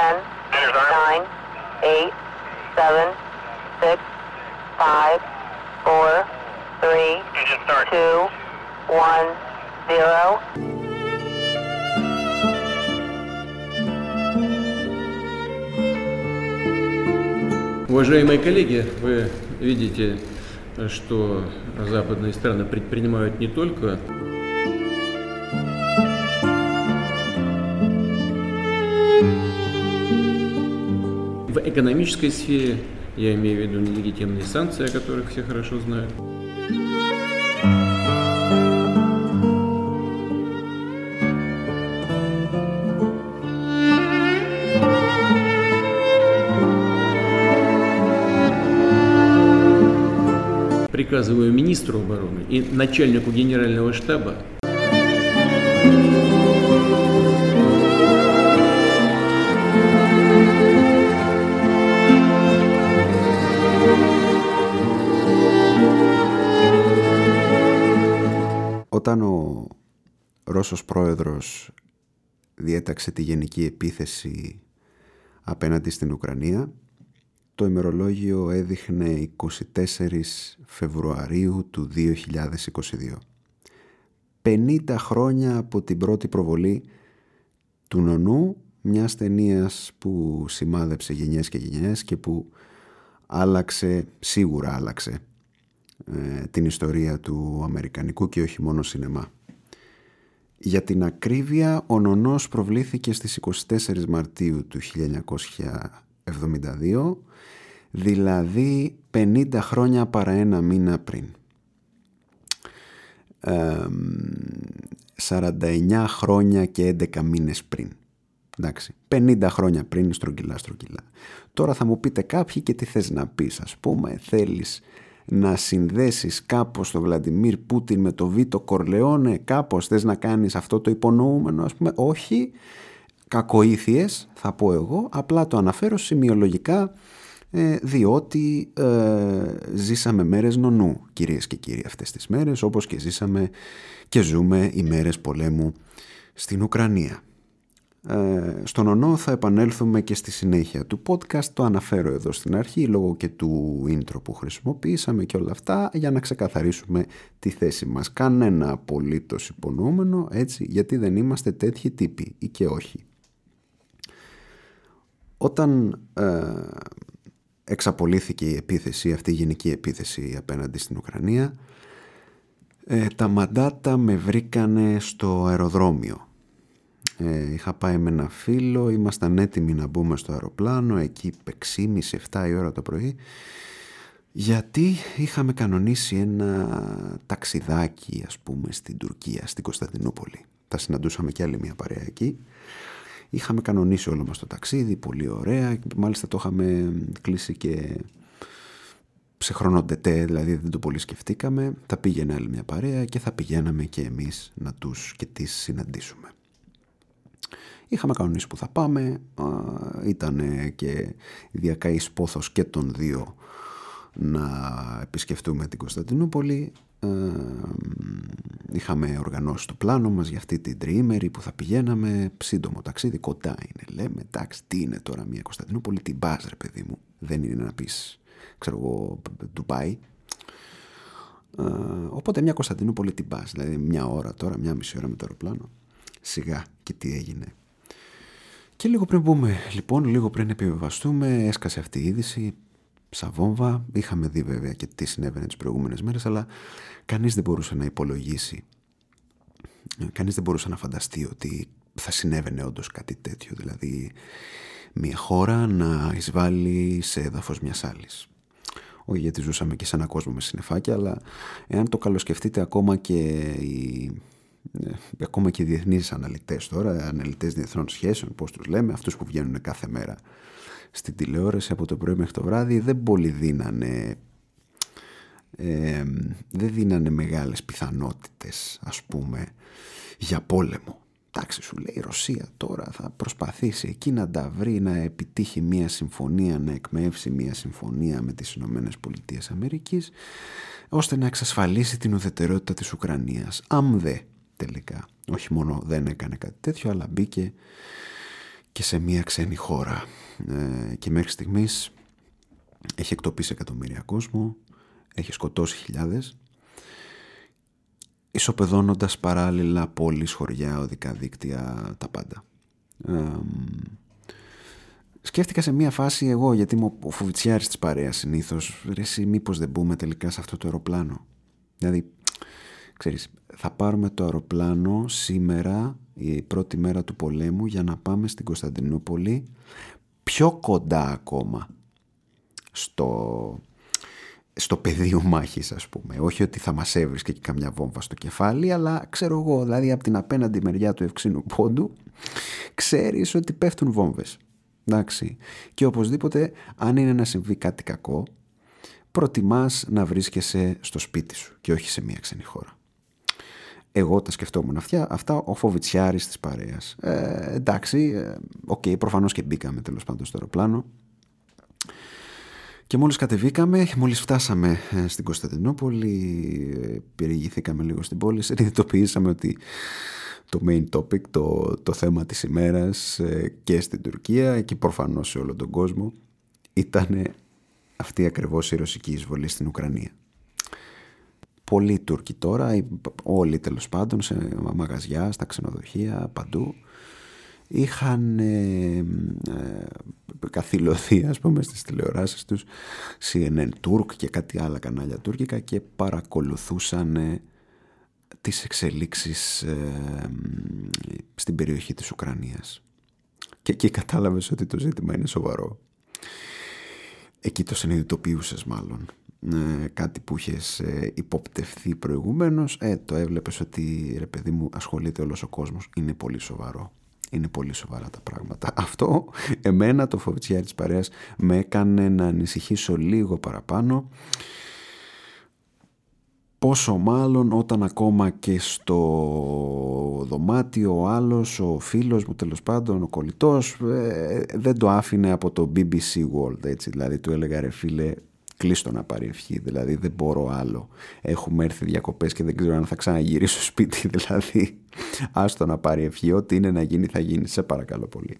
10, 9, 8, 7, 6, 5, 4, 3, 2, 1, 0. Уважаемые коллеги, вы видите, что западные страны предпринимают не только экономической сфере, я имею в виду нелегитимные санкции, о которых все хорошо знают. Приказываю министру обороны и начальнику генерального штаба Ρώσος πρόεδρος διέταξε τη γενική επίθεση απέναντι στην Ουκρανία, το ημερολόγιο έδειχνε 24 Φεβρουαρίου του 2022. 50 χρόνια από την πρώτη προβολή του νονού, μιας ταινίας που σημάδεψε γενιές και γενιές και που άλλαξε, σίγουρα άλλαξε, ε, την ιστορία του Αμερικανικού και όχι μόνο σινεμά. Για την ακρίβεια, ο νονός προβλήθηκε στις 24 Μαρτίου του 1972, δηλαδή 50 χρόνια παρά ένα μήνα πριν. 49 χρόνια και 11 μήνες πριν. Εντάξει, 50 χρόνια πριν στρογγυλά στρογγυλά. Τώρα θα μου πείτε κάποιοι και τι θες να πεις ας πούμε θέλεις να συνδέσεις κάπως τον Βλαντιμίρ Πούτιν με το Βίτο Κορλεόνε κάπως θες να κάνεις αυτό το υπονοούμενο ας πούμε όχι κακοήθειες θα πω εγώ απλά το αναφέρω σημειολογικά ε, διότι ε, ζήσαμε μέρες νονού κυρίες και κύριοι αυτές τις μέρες όπως και ζήσαμε και ζούμε οι μέρες πολέμου στην Ουκρανία. Ε, στον ονό θα επανέλθουμε και στη συνέχεια του podcast. Το αναφέρω εδώ στην αρχή λόγω και του intro που χρησιμοποιήσαμε και όλα αυτά για να ξεκαθαρίσουμε τη θέση μας. Κανένα απολύτως υπονοούμενο έτσι γιατί δεν είμαστε τέτοιοι τύποι ή και όχι. Όταν ε, εξαπολύθηκε η επίθεση αυτή η γενική επίθεση απέναντι στην Ουκρανία ε, τα μαντάτα με βρήκανε στο αεροδρόμιο ε, είχα πάει με ένα φίλο, ήμασταν έτοιμοι να μπούμε στο αεροπλάνο εκεί 6.30-7 η ώρα το πρωί γιατί είχαμε κανονίσει ένα ταξιδάκι ας πούμε στην Τουρκία, στην Κωνσταντινούπολη. Τα συναντούσαμε και άλλη μια παρέα εκεί. Είχαμε κανονίσει όλο μας το ταξίδι, πολύ ωραία. Μάλιστα το είχαμε κλείσει και σε χρονοτετέ, δηλαδή δεν το πολύ σκεφτήκαμε. Θα πήγαινε άλλη μια παρέα και θα πηγαίναμε και εμείς να τους και τις συναντήσουμε. Είχαμε κανονίσει που θα πάμε, ήταν και διακαής πόθος και των δύο να επισκεφτούμε την Κωνσταντινούπολη. Ε, είχαμε οργανώσει το πλάνο μας για αυτή την τριήμερη που θα πηγαίναμε, σύντομο ταξίδι, κοντά είναι. Λέμε, εντάξει, τι είναι τώρα μια Κωνσταντινούπολη, την πας ρε παιδί μου. Δεν είναι να πεις, ξέρω εγώ, Ντουμπάι. Ε, οπότε μια Κωνσταντινούπολη την πας, δηλαδή μια ώρα τώρα, μια μισή ώρα με το αεροπλάνο. Σιγά και τι έγινε. Και λίγο πριν μπούμε, λοιπόν, λίγο πριν επιβεβαστούμε, έσκασε αυτή η είδηση, ψαβόμβα. Είχαμε δει βέβαια και τι συνέβαινε τις προηγούμενες μέρες, αλλά κανείς δεν μπορούσε να υπολογίσει. Κανείς δεν μπορούσε να φανταστεί ότι θα συνέβαινε όντως κάτι τέτοιο, δηλαδή μια χώρα να εισβάλλει σε έδαφος μιας άλλης. Όχι γιατί ζούσαμε και σε έναν κόσμο με συννεφάκια, αλλά εάν το καλοσκεφτείτε ακόμα και οι ε, ακόμα και οι διεθνείς αναλυτές τώρα, αναλυτές διεθνών σχέσεων, πώς τους λέμε, αυτούς που βγαίνουν κάθε μέρα στην τηλεόραση από το πρωί μέχρι το βράδυ, δεν πολύ δίνανε, ε, δεν δίνανε μεγάλες πιθανότητες, ας πούμε, για πόλεμο. Εντάξει, σου λέει η Ρωσία τώρα θα προσπαθήσει εκεί να τα βρει, να επιτύχει μια συμφωνία, να εκμεύσει μια συμφωνία με τις Ηνωμένες Πολιτείες Αμερικής, ώστε να εξασφαλίσει την ουδετερότητα της Ουκρανίας. Αν δε τελικά. Όχι μόνο δεν έκανε κάτι τέτοιο, αλλά μπήκε και σε μια ξένη χώρα. Ε, και μέχρι στιγμής έχει εκτοπίσει εκατομμύρια κόσμο, έχει σκοτώσει χιλιάδες, ισοπεδώνοντας παράλληλα πόλεις, χωριά, οδικά δίκτυα, τα πάντα. Ε, σκέφτηκα σε μια φάση εγώ, γιατί είμαι ο φοβητσιάρης της παρέας συνήθως, ρε εσύ μήπως δεν μπούμε τελικά σε αυτό το αεροπλάνο. Δηλαδή, ξέρεις, θα πάρουμε το αεροπλάνο σήμερα, η πρώτη μέρα του πολέμου, για να πάμε στην Κωνσταντινούπολη, πιο κοντά ακόμα στο, στο πεδίο μάχης ας πούμε. Όχι ότι θα μας έβρισκε και καμιά βόμβα στο κεφάλι, αλλά ξέρω εγώ, δηλαδή από την απέναντι μεριά του ευξήνου πόντου, ξέρεις ότι πέφτουν βόμβες. Εντάξει. Και οπωσδήποτε, αν είναι να συμβεί κάτι κακό, προτιμάς να βρίσκεσαι στο σπίτι σου και όχι σε μια ξένη χώρα. Εγώ τα σκεφτόμουν αυτά, αυτά ο φοβητσιάρης της παρέας. Ε, εντάξει, ε, OK, okay, προφανώς και μπήκαμε τέλος πάντων στο αεροπλάνο. Και μόλις κατεβήκαμε, μόλις φτάσαμε ε, στην Κωνσταντινούπολη, ε, περιηγηθήκαμε λίγο στην πόλη, συνειδητοποιήσαμε ότι το main topic, το, το θέμα της ημέρας και στην Τουρκία και προφανώς σε όλο τον κόσμο ήταν αυτή ακριβώς η ρωσική εισβολή στην Ουκρανία πολλοί Τούρκοι τώρα, όλοι τέλος πάντων σε μαγαζιά, στα ξενοδοχεία, παντού. Είχαν ε, ε, καθυλωθεί ας πούμε στις τηλεοράσεις τους CNN Turk και κάτι άλλα κανάλια τουρκικά και παρακολουθούσαν ε, τις εξελίξεις ε, στην περιοχή της Ουκρανίας. Και εκεί κατάλαβες ότι το ζήτημα είναι σοβαρό. Εκεί το συνειδητοποιούσες μάλλον ε, κάτι που είχες ε, υποπτευθεί προηγουμένως. Ε, το έβλεπες ότι ρε παιδί μου ασχολείται όλος ο κόσμος. Είναι πολύ σοβαρό. Είναι πολύ σοβαρά τα πράγματα. Αυτό εμένα το φοβητσιά της παρέας με έκανε να ανησυχήσω λίγο παραπάνω. Πόσο μάλλον όταν ακόμα και στο δωμάτιο ο άλλος, ο φίλος μου τέλος πάντων, ο κολλητός, ε, δεν το άφηνε από το BBC World, έτσι, δηλαδή του έλεγα ρε φίλε κλείστο να πάρει ευχή, δηλαδή δεν μπορώ άλλο. Έχουμε έρθει διακοπές και δεν ξέρω αν θα ξαναγυρίσω σπίτι, δηλαδή άστο να πάρει ευχή, ό,τι είναι να γίνει θα γίνει, σε παρακαλώ πολύ.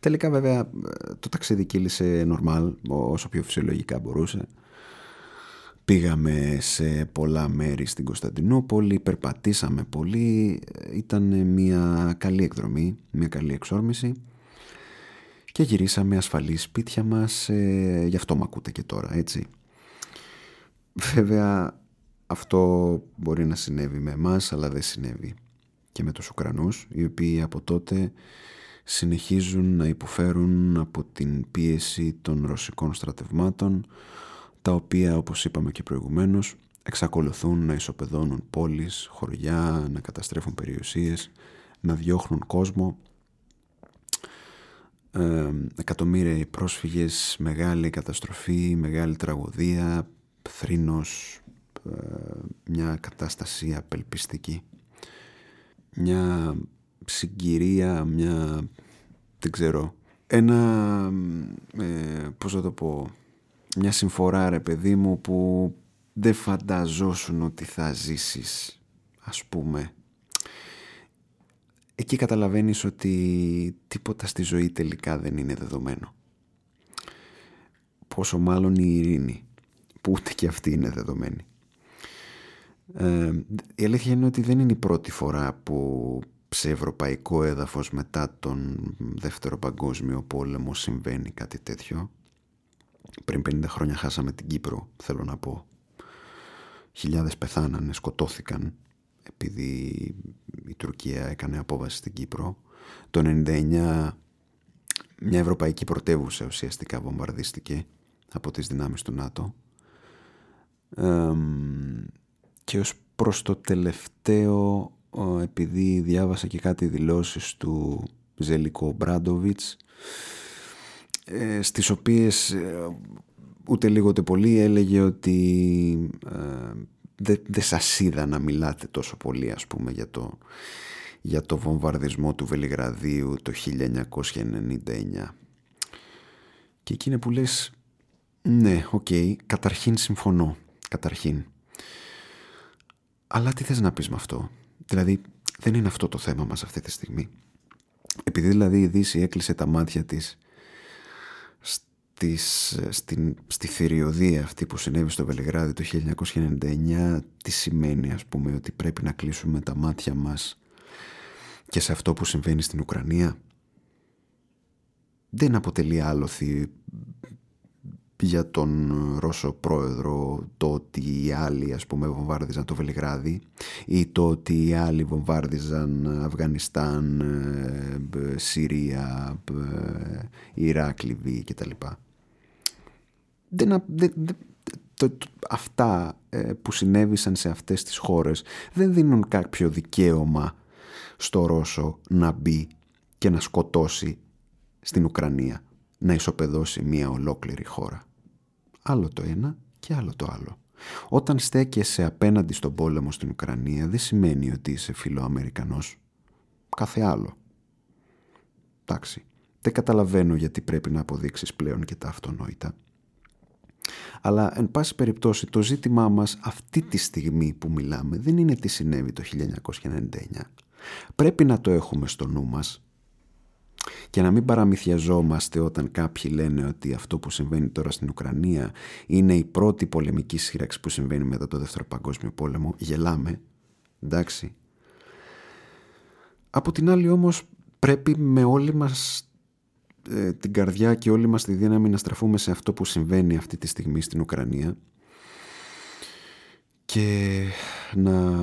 Τελικά βέβαια το ταξίδι κύλησε νορμάλ, όσο πιο φυσιολογικά μπορούσε. Πήγαμε σε πολλά μέρη στην Κωνσταντινούπολη, περπατήσαμε πολύ, ήταν μια καλή εκδρομή, μια καλή εξόρμηση και γυρίσαμε ασφαλή σπίτια μας, ε, γι' αυτό με ακούτε και τώρα, έτσι. Βέβαια αυτό μπορεί να συνέβη με εμάς, αλλά δεν συνέβη και με τους Ουκρανούς, οι οποίοι από τότε συνεχίζουν να υποφέρουν από την πίεση των ρωσικών στρατευμάτων, τα οποία όπως είπαμε και προηγουμένως εξακολουθούν να ισοπεδώνουν πόλεις, χωριά, να καταστρέφουν περιουσίες, να διώχνουν κόσμο ε, εκατομμύρια πρόσφυγες, μεγάλη καταστροφή, μεγάλη τραγωδία, θρήνος, ε, μια κατάσταση απελπιστική. Μια συγκυρία, μια, δεν ξέρω, ένα, ε, πώς θα το πω, μια συμφορά ρε παιδί μου που δεν φανταζόσουν ότι θα ζήσεις, ας πούμε, εκεί καταλαβαίνεις ότι τίποτα στη ζωή τελικά δεν είναι δεδομένο. Πόσο μάλλον η ειρήνη, που ούτε και αυτή είναι δεδομένη. Ε, η αλήθεια είναι ότι δεν είναι η πρώτη φορά που σε ευρωπαϊκό έδαφος μετά τον δεύτερο παγκόσμιο πόλεμο συμβαίνει κάτι τέτοιο. Πριν 50 χρόνια χάσαμε την Κύπρο, θέλω να πω. Χιλιάδες πεθάνανε, σκοτώθηκαν επειδή η Τουρκία έκανε απόβαση στην Κύπρο. Το 99 μια ευρωπαϊκή πρωτεύουσα ουσιαστικά βομβαρδίστηκε από τις δυνάμεις του ΝΑΤΟ. και ως προς το τελευταίο, επειδή διάβασα και κάτι δηλώσεις του Ζελικό Μπράντοβιτς, ε, στις οποίες ε, ούτε λίγο ούτε πολύ έλεγε ότι ε, δεν, δεν σας είδα να μιλάτε τόσο πολύ ας πούμε για το, για το βομβαρδισμό του Βελιγραδίου το 1999 και εκείνη που λες ναι, οκ, καταρχήν συμφωνώ καταρχήν. Αλλά τι θες να πεις με αυτό; Δηλαδή δεν είναι αυτό το θέμα μας αυτή τη στιγμή. Επειδή δηλαδή η Δύση έκλεισε τα μάτια της στις, στην, στη θηριωδία αυτή που συνέβη στο Βελιγράδι το 1999 τι σημαίνει ας πούμε ότι πρέπει να κλείσουμε τα μάτια μας και σε αυτό που συμβαίνει στην Ουκρανία; Δεν αποτελεί άλοθη για τον Ρώσο πρόεδρο το ότι οι άλλοι ας πούμε βομβάρδιζαν το Βελιγράδι ή το ότι οι άλλοι βομβάρδιζαν Αφγανιστάν, ε, Συρία, ε, Ιράκ, Λιβύη κτλ. Δεν, δεν, το, αυτά ε, που συνέβησαν σε αυτές τις χώρες δεν δίνουν κάποιο δικαίωμα στο Ρώσο να μπει και να σκοτώσει στην Ουκρανία, να ισοπεδώσει μια ολόκληρη χώρα. Άλλο το ένα και άλλο το άλλο. Όταν στέκεσαι απέναντι στον πόλεμο στην Ουκρανία δεν σημαίνει ότι είσαι φιλοαμερικανός. Κάθε άλλο. Εντάξει, δεν καταλαβαίνω γιατί πρέπει να αποδείξεις πλέον και τα αυτονόητα. Αλλά εν πάση περιπτώσει το ζήτημά μας αυτή τη στιγμή που μιλάμε δεν είναι τι συνέβη το 1999. Πρέπει να το έχουμε στο νου μας και να μην παραμυθιαζόμαστε όταν κάποιοι λένε ότι αυτό που συμβαίνει τώρα στην Ουκρανία είναι η πρώτη πολεμική σύραξη που συμβαίνει μετά το Δεύτερο Παγκόσμιο Πόλεμο. Γελάμε, εντάξει. Από την άλλη όμως πρέπει με όλη μας ε, την καρδιά και όλη μας τη δύναμη να στραφούμε σε αυτό που συμβαίνει αυτή τη στιγμή στην Ουκρανία και να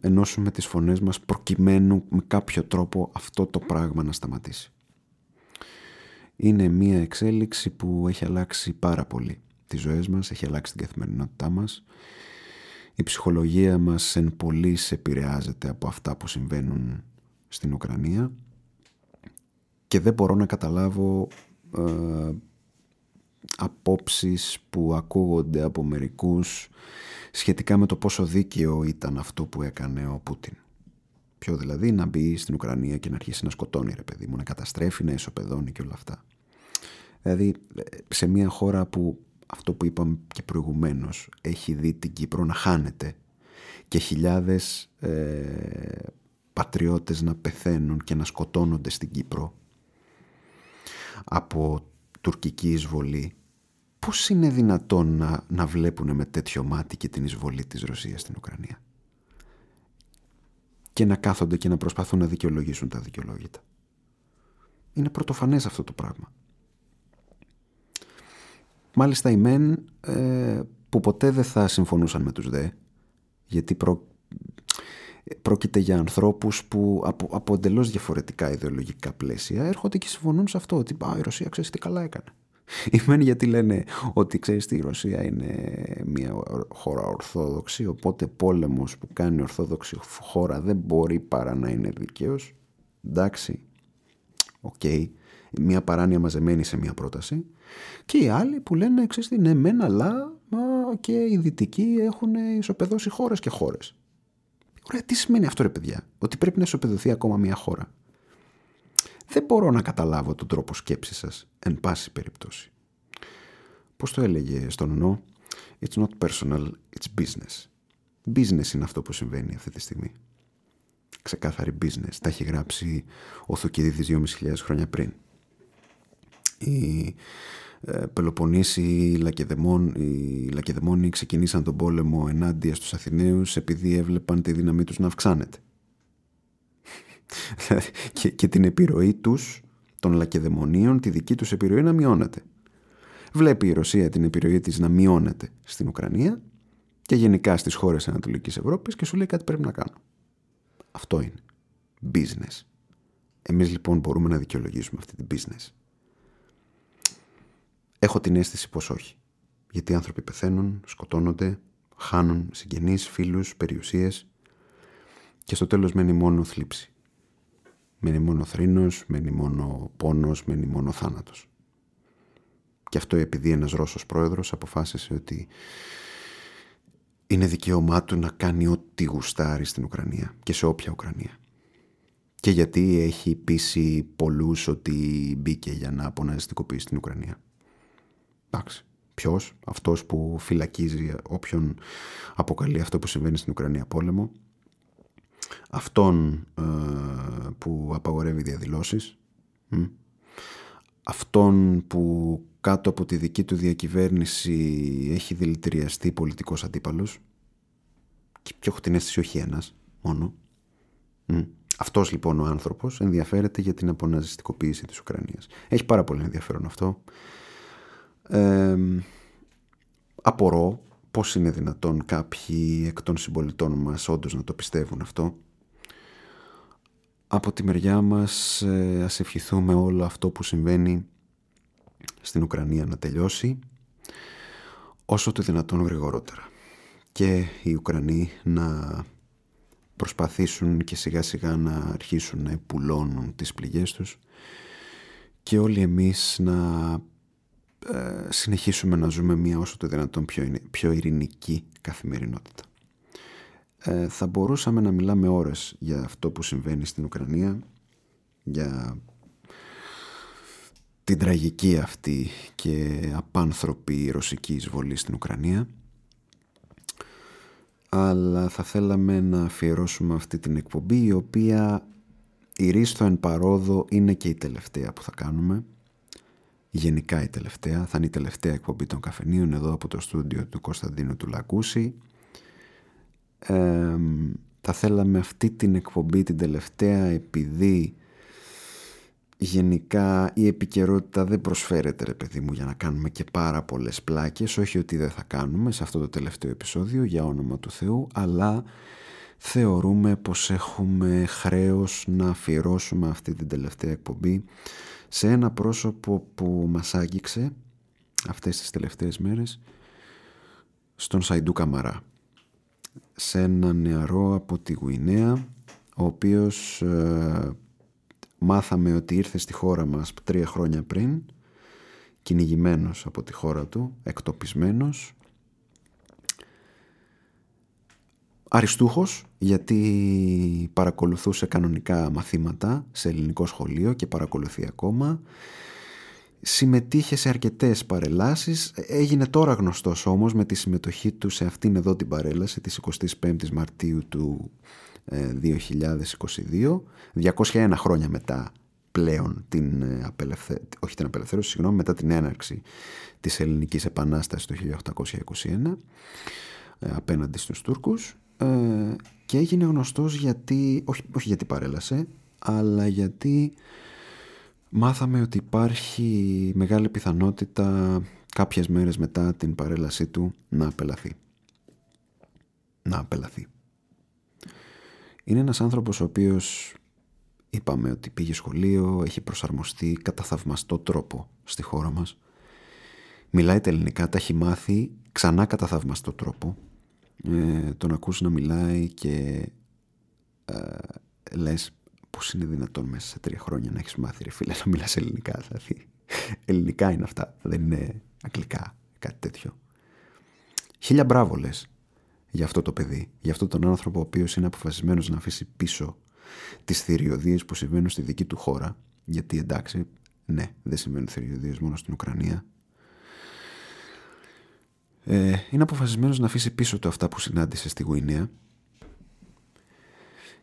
ενώσουμε τις φωνές μας προκειμένου με κάποιο τρόπο αυτό το πράγμα να σταματήσει. Είναι μια εξέλιξη που έχει αλλάξει πάρα πολύ τις ζωές μας, έχει αλλάξει την καθημερινότητά μας. Η ψυχολογία μας εν πολλής επηρεάζεται από αυτά που συμβαίνουν στην Ουκρανία και δεν μπορώ να καταλάβω ε, απόψεις που ακούγονται από μερικούς σχετικά με το πόσο δίκαιο ήταν αυτό που έκανε ο Πούτιν. Ποιο δηλαδή να μπει στην Ουκρανία και να αρχίσει να σκοτώνει ρε παιδί μου, να καταστρέφει, να ισοπεδώνει και όλα αυτά. Δηλαδή σε μια χώρα που αυτό που είπαμε και προηγουμένως έχει δει την Κύπρο να χάνεται και χιλιάδες ε, πατριώτες να πεθαίνουν και να σκοτώνονται στην Κύπρο από τουρκική εισβολή πώς είναι δυνατόν να, να βλέπουν με τέτοιο μάτι και την εισβολή της Ρωσίας στην Ουκρανία; Και να κάθονται και να προσπαθούν να δικαιολογήσουν τα δικαιολόγητα. Είναι πρωτοφανές αυτό το πράγμα. Μάλιστα οι μεν ε, που ποτέ δεν θα συμφωνούσαν με τους δε γιατί προ, πρόκειται για ανθρώπους που από, από εντελώς διαφορετικά ιδεολογικά πλαίσια έρχονται και συμφωνούν σε αυτό ότι η Ρωσία ξέρεις τι καλά έκανε. Οι μεν γιατί λένε ότι ξέρεις τι η Ρωσία είναι μια χώρα ορθόδοξη οπότε πόλεμος που κάνει ορθόδοξη χώρα δεν μπορεί παρά να είναι δίκαιος. Εντάξει, OK. Okay. Μια παράνοια μαζεμένη σε μια πρόταση και οι άλλοι που λένε ξέρεις τι ναι μεν αλλά και οι δυτικοί έχουν ισοπεδώσει χώρες και χώρες. Ωραία, τι σημαίνει αυτό ρε παιδιά, ότι πρέπει να ισοπεδωθεί ακόμα μια χώρα. Δεν μπορώ να καταλάβω τον τρόπο σκέψης σας, εν πάση περιπτώσει. Πώς το έλεγε στον ονό, it's not personal, it's business. Business είναι αυτό που συμβαίνει αυτή τη στιγμή. Ξεκάθαρη business. Τα έχει γράψει ο Θουκυδίδης 2.500 χρόνια πριν. Η ε, Πελοποννήσι, οι, Λακεδαιμόν, οι Λακεδαιμόνοι ξεκινήσαν τον πόλεμο ενάντια στους Αθηναίους επειδή έβλεπαν τη δύναμή τους να αυξάνεται. και, και την επιρροή τους, των Λακεδαιμονίων, τη δική τους επιρροή να μειώνεται. Βλέπει η Ρωσία την επιρροή της να μειώνεται στην Ουκρανία και γενικά στις χώρες Ανατολικής Ευρώπης και σου λέει κάτι πρέπει να κάνω. Αυτό είναι. Business. Εμείς λοιπόν μπορούμε να δικαιολογήσουμε αυτή την business. Έχω την αίσθηση πως όχι. Γιατί οι άνθρωποι πεθαίνουν, σκοτώνονται, χάνουν συγγενείς, φίλους, περιουσίες και στο τέλος μένει μόνο θλίψη. Μένει μόνο θρήνος, μένει μόνο πόνος, μένει μόνο θάνατος. Και αυτό επειδή ένας Ρώσος πρόεδρος αποφάσισε ότι είναι δικαίωμά του να κάνει ό,τι γουστάρει στην Ουκρανία και σε όποια Ουκρανία. Και γιατί έχει πείσει πολλούς ότι μπήκε για να αποναζιστικοποιήσει την Ουκρανία. Εντάξει. Ποιος, αυτός που φυλακίζει όποιον αποκαλεί αυτό που συμβαίνει στην Ουκρανία πόλεμο. αυτόν ε, που απαγορεύει διαδηλώσεις, αυτόν που κάτω από τη δική του διακυβέρνηση έχει δηλητηριαστεί πολιτικός αντίπαλος και πιο έχω την αίσθηση όχι ένας μόνο. Αυτός λοιπόν ο άνθρωπος ενδιαφέρεται για την αποναζιστικοποίηση της Ουκρανίας. Έχει πάρα πολύ ενδιαφέρον αυτό. Ε, απορώ πώς είναι δυνατόν κάποιοι εκ των συμπολιτών μας όντως να το πιστεύουν αυτό. Από τη μεριά μας ε, ας ευχηθούμε όλο αυτό που συμβαίνει στην Ουκρανία να τελειώσει όσο το δυνατόν γρηγορότερα και οι Ουκρανοί να προσπαθήσουν και σιγά σιγά να αρχίσουν να πουλώνουν τις πληγές τους και όλοι εμείς να ε, συνεχίσουμε να ζούμε μια όσο το δυνατόν πιο, πιο ειρηνική καθημερινότητα. Ε, θα μπορούσαμε να μιλάμε ώρες για αυτό που συμβαίνει στην Ουκρανία, για την τραγική αυτή και απάνθρωπη ρωσική εισβολή στην Ουκρανία αλλά θα θέλαμε να αφιερώσουμε αυτή την εκπομπή η οποία η Ρίστο εν παρόδο είναι και η τελευταία που θα κάνουμε γενικά η τελευταία θα είναι η τελευταία εκπομπή των καφενείων εδώ από το στούντιο του Κωνσταντίνου του Λακούση. Θα θέλαμε αυτή την εκπομπή την τελευταία επειδή γενικά η επικαιρότητα δεν προσφέρεται ρε παιδί μου για να κάνουμε και πάρα πολλές πλάκες. Όχι ότι δεν θα κάνουμε σε αυτό το τελευταίο επεισόδιο για όνομα του Θεού αλλά θεωρούμε πως έχουμε χρέος να αφιερώσουμε αυτή την τελευταία εκπομπή σε ένα πρόσωπο που μας άγγιξε αυτές τις τελευταίες μέρες στον Σαϊντού Καμαρά. Σε ένα νεαρό από τη Γουινέα ο οποίος ε, μάθαμε ότι ήρθε στη χώρα μας τρία χρόνια πριν κυνηγημένος από τη χώρα του, εκτοπισμένος αριστούχος γιατί παρακολουθούσε κανονικά μαθήματα σε ελληνικό σχολείο και παρακολουθεί ακόμα. Συμμετείχε σε αρκετές παρελάσεις. Έγινε τώρα γνωστός όμως με τη συμμετοχή του σε αυτήν εδώ την παρέλαση της 25ης Μαρτίου του 2022, ε, 201 χρόνια μετά πλέον την, ε, απελευθε... όχι την απελευθέρωση, συγγνώμη, μετά την έναρξη της Ελληνικής Επανάστασης το 1821 ε, απέναντι στους Τούρκους και έγινε γνωστός γιατί, όχι, όχι γιατί παρέλασε, αλλά γιατί μάθαμε ότι υπάρχει μεγάλη πιθανότητα κάποιες μέρες μετά την παρέλασή του να απελαθεί. Να απελαθεί. Είναι ένας άνθρωπος ο οποίος είπαμε ότι πήγε σχολείο, έχει προσαρμοστεί κατά θαυμαστό τρόπο στη χώρα μας. Μιλάει τα ελληνικά, τα έχει μάθει ξανά κατά θαυμαστό τρόπο. Ε, τον ακούς να μιλάει και ε, λες πώς είναι δυνατόν μέσα σε τρία χρόνια να έχεις μάθει ρε φίλε να μιλάς ελληνικά. Δηλαδή, ελληνικά είναι αυτά, δεν είναι αγγλικά, κάτι τέτοιο. Χίλια μπράβο λες για αυτό το παιδί, για αυτόν τον άνθρωπο ο οποίος είναι αποφασισμένος να αφήσει πίσω τις θηριωδίες που συμβαίνουν στη δική του χώρα, γιατί εντάξει, ναι, δεν συμβαίνουν θηριωδίες μόνο στην Ουκρανία, ε, είναι αποφασισμένος να αφήσει πίσω του αυτά που συνάντησε στη Γουινέα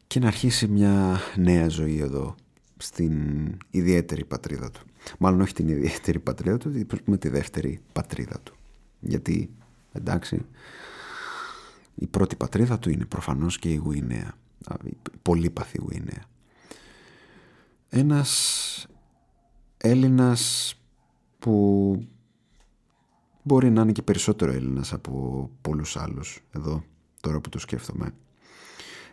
και να αρχίσει μια νέα ζωή εδώ στην ιδιαίτερη πατρίδα του. Μάλλον όχι την ιδιαίτερη πατρίδα του, πούμε τη δεύτερη πατρίδα του. Γιατί, εντάξει, η πρώτη πατρίδα του είναι προφανώς και η Γουινέα. Η πολύπαθη Γουινέα. Ένας Έλληνας που μπορεί να είναι και περισσότερο Έλληνας από πολλούς άλλους εδώ, τώρα που το σκέφτομαι.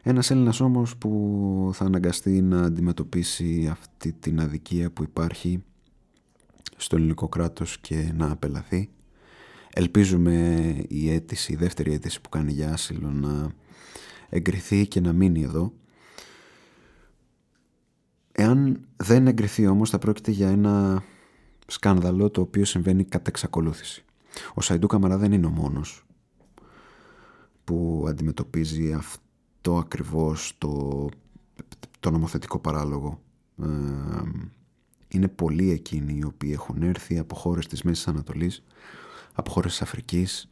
Ένας Έλληνας όμως που θα αναγκαστεί να αντιμετωπίσει αυτή την αδικία που υπάρχει στο ελληνικό κράτος και να απελαθεί Ελπίζουμε η αίτηση, η δεύτερη αίτηση που κάνει για άσυλο να εγκριθεί και να μείνει εδώ. Εάν δεν εγκριθεί όμως θα πρόκειται για ένα σκάνδαλο το οποίο συμβαίνει κατά εξακολούθηση. Ο Σαϊντού Καμαρά δεν είναι ο μόνος που αντιμετωπίζει αυτό ακριβώς το, το νομοθετικό παράλογο. Ε, είναι πολλοί εκείνοι οι οποίοι έχουν έρθει από χώρες της Μέσης Ανατολής από χώρες της Αφρικής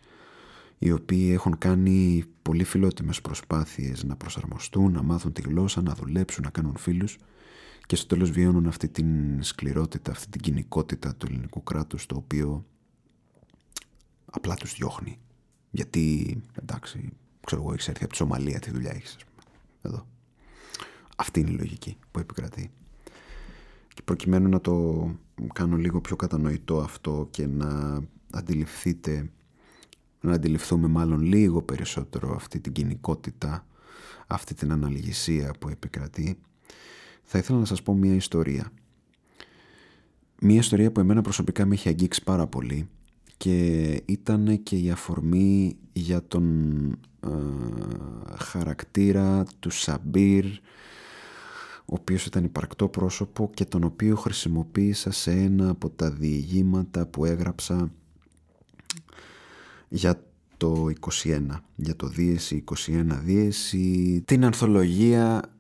οι οποίοι έχουν κάνει πολύ φιλότιμες προσπάθειες να προσαρμοστούν, να μάθουν τη γλώσσα, να δουλέψουν, να κάνουν φίλους και στο τέλος βιώνουν αυτή την σκληρότητα, αυτή την κοινικότητα του ελληνικού κράτους το οποίο απλά τους διώχνει. Γιατί, εντάξει, ξέρω εγώ, έχεις έρθει από τη Σομαλία, τι δουλειά έχεις, Εδώ. Αυτή είναι η λογική που επικρατεί. Και προκειμένου να το κάνω λίγο πιο κατανοητό αυτό και να αντιληφθείτε, να αντιληφθούμε μάλλον λίγο περισσότερο αυτή την κοινικότητα, αυτή την αναλυγησία που επικρατεί, θα ήθελα να σας πω μια ιστορία. Μια ιστορία που εμένα προσωπικά με έχει αγγίξει πάρα πολύ και ήταν και η αφορμή για τον ε, χαρακτήρα του Σαμπίρ ο οποίος ήταν υπαρκτό πρόσωπο και τον οποίο χρησιμοποίησα σε ένα από τα διηγήματα που έγραψα για το 21, για το Δίεση 21 Δίεση, την ανθολογία ε,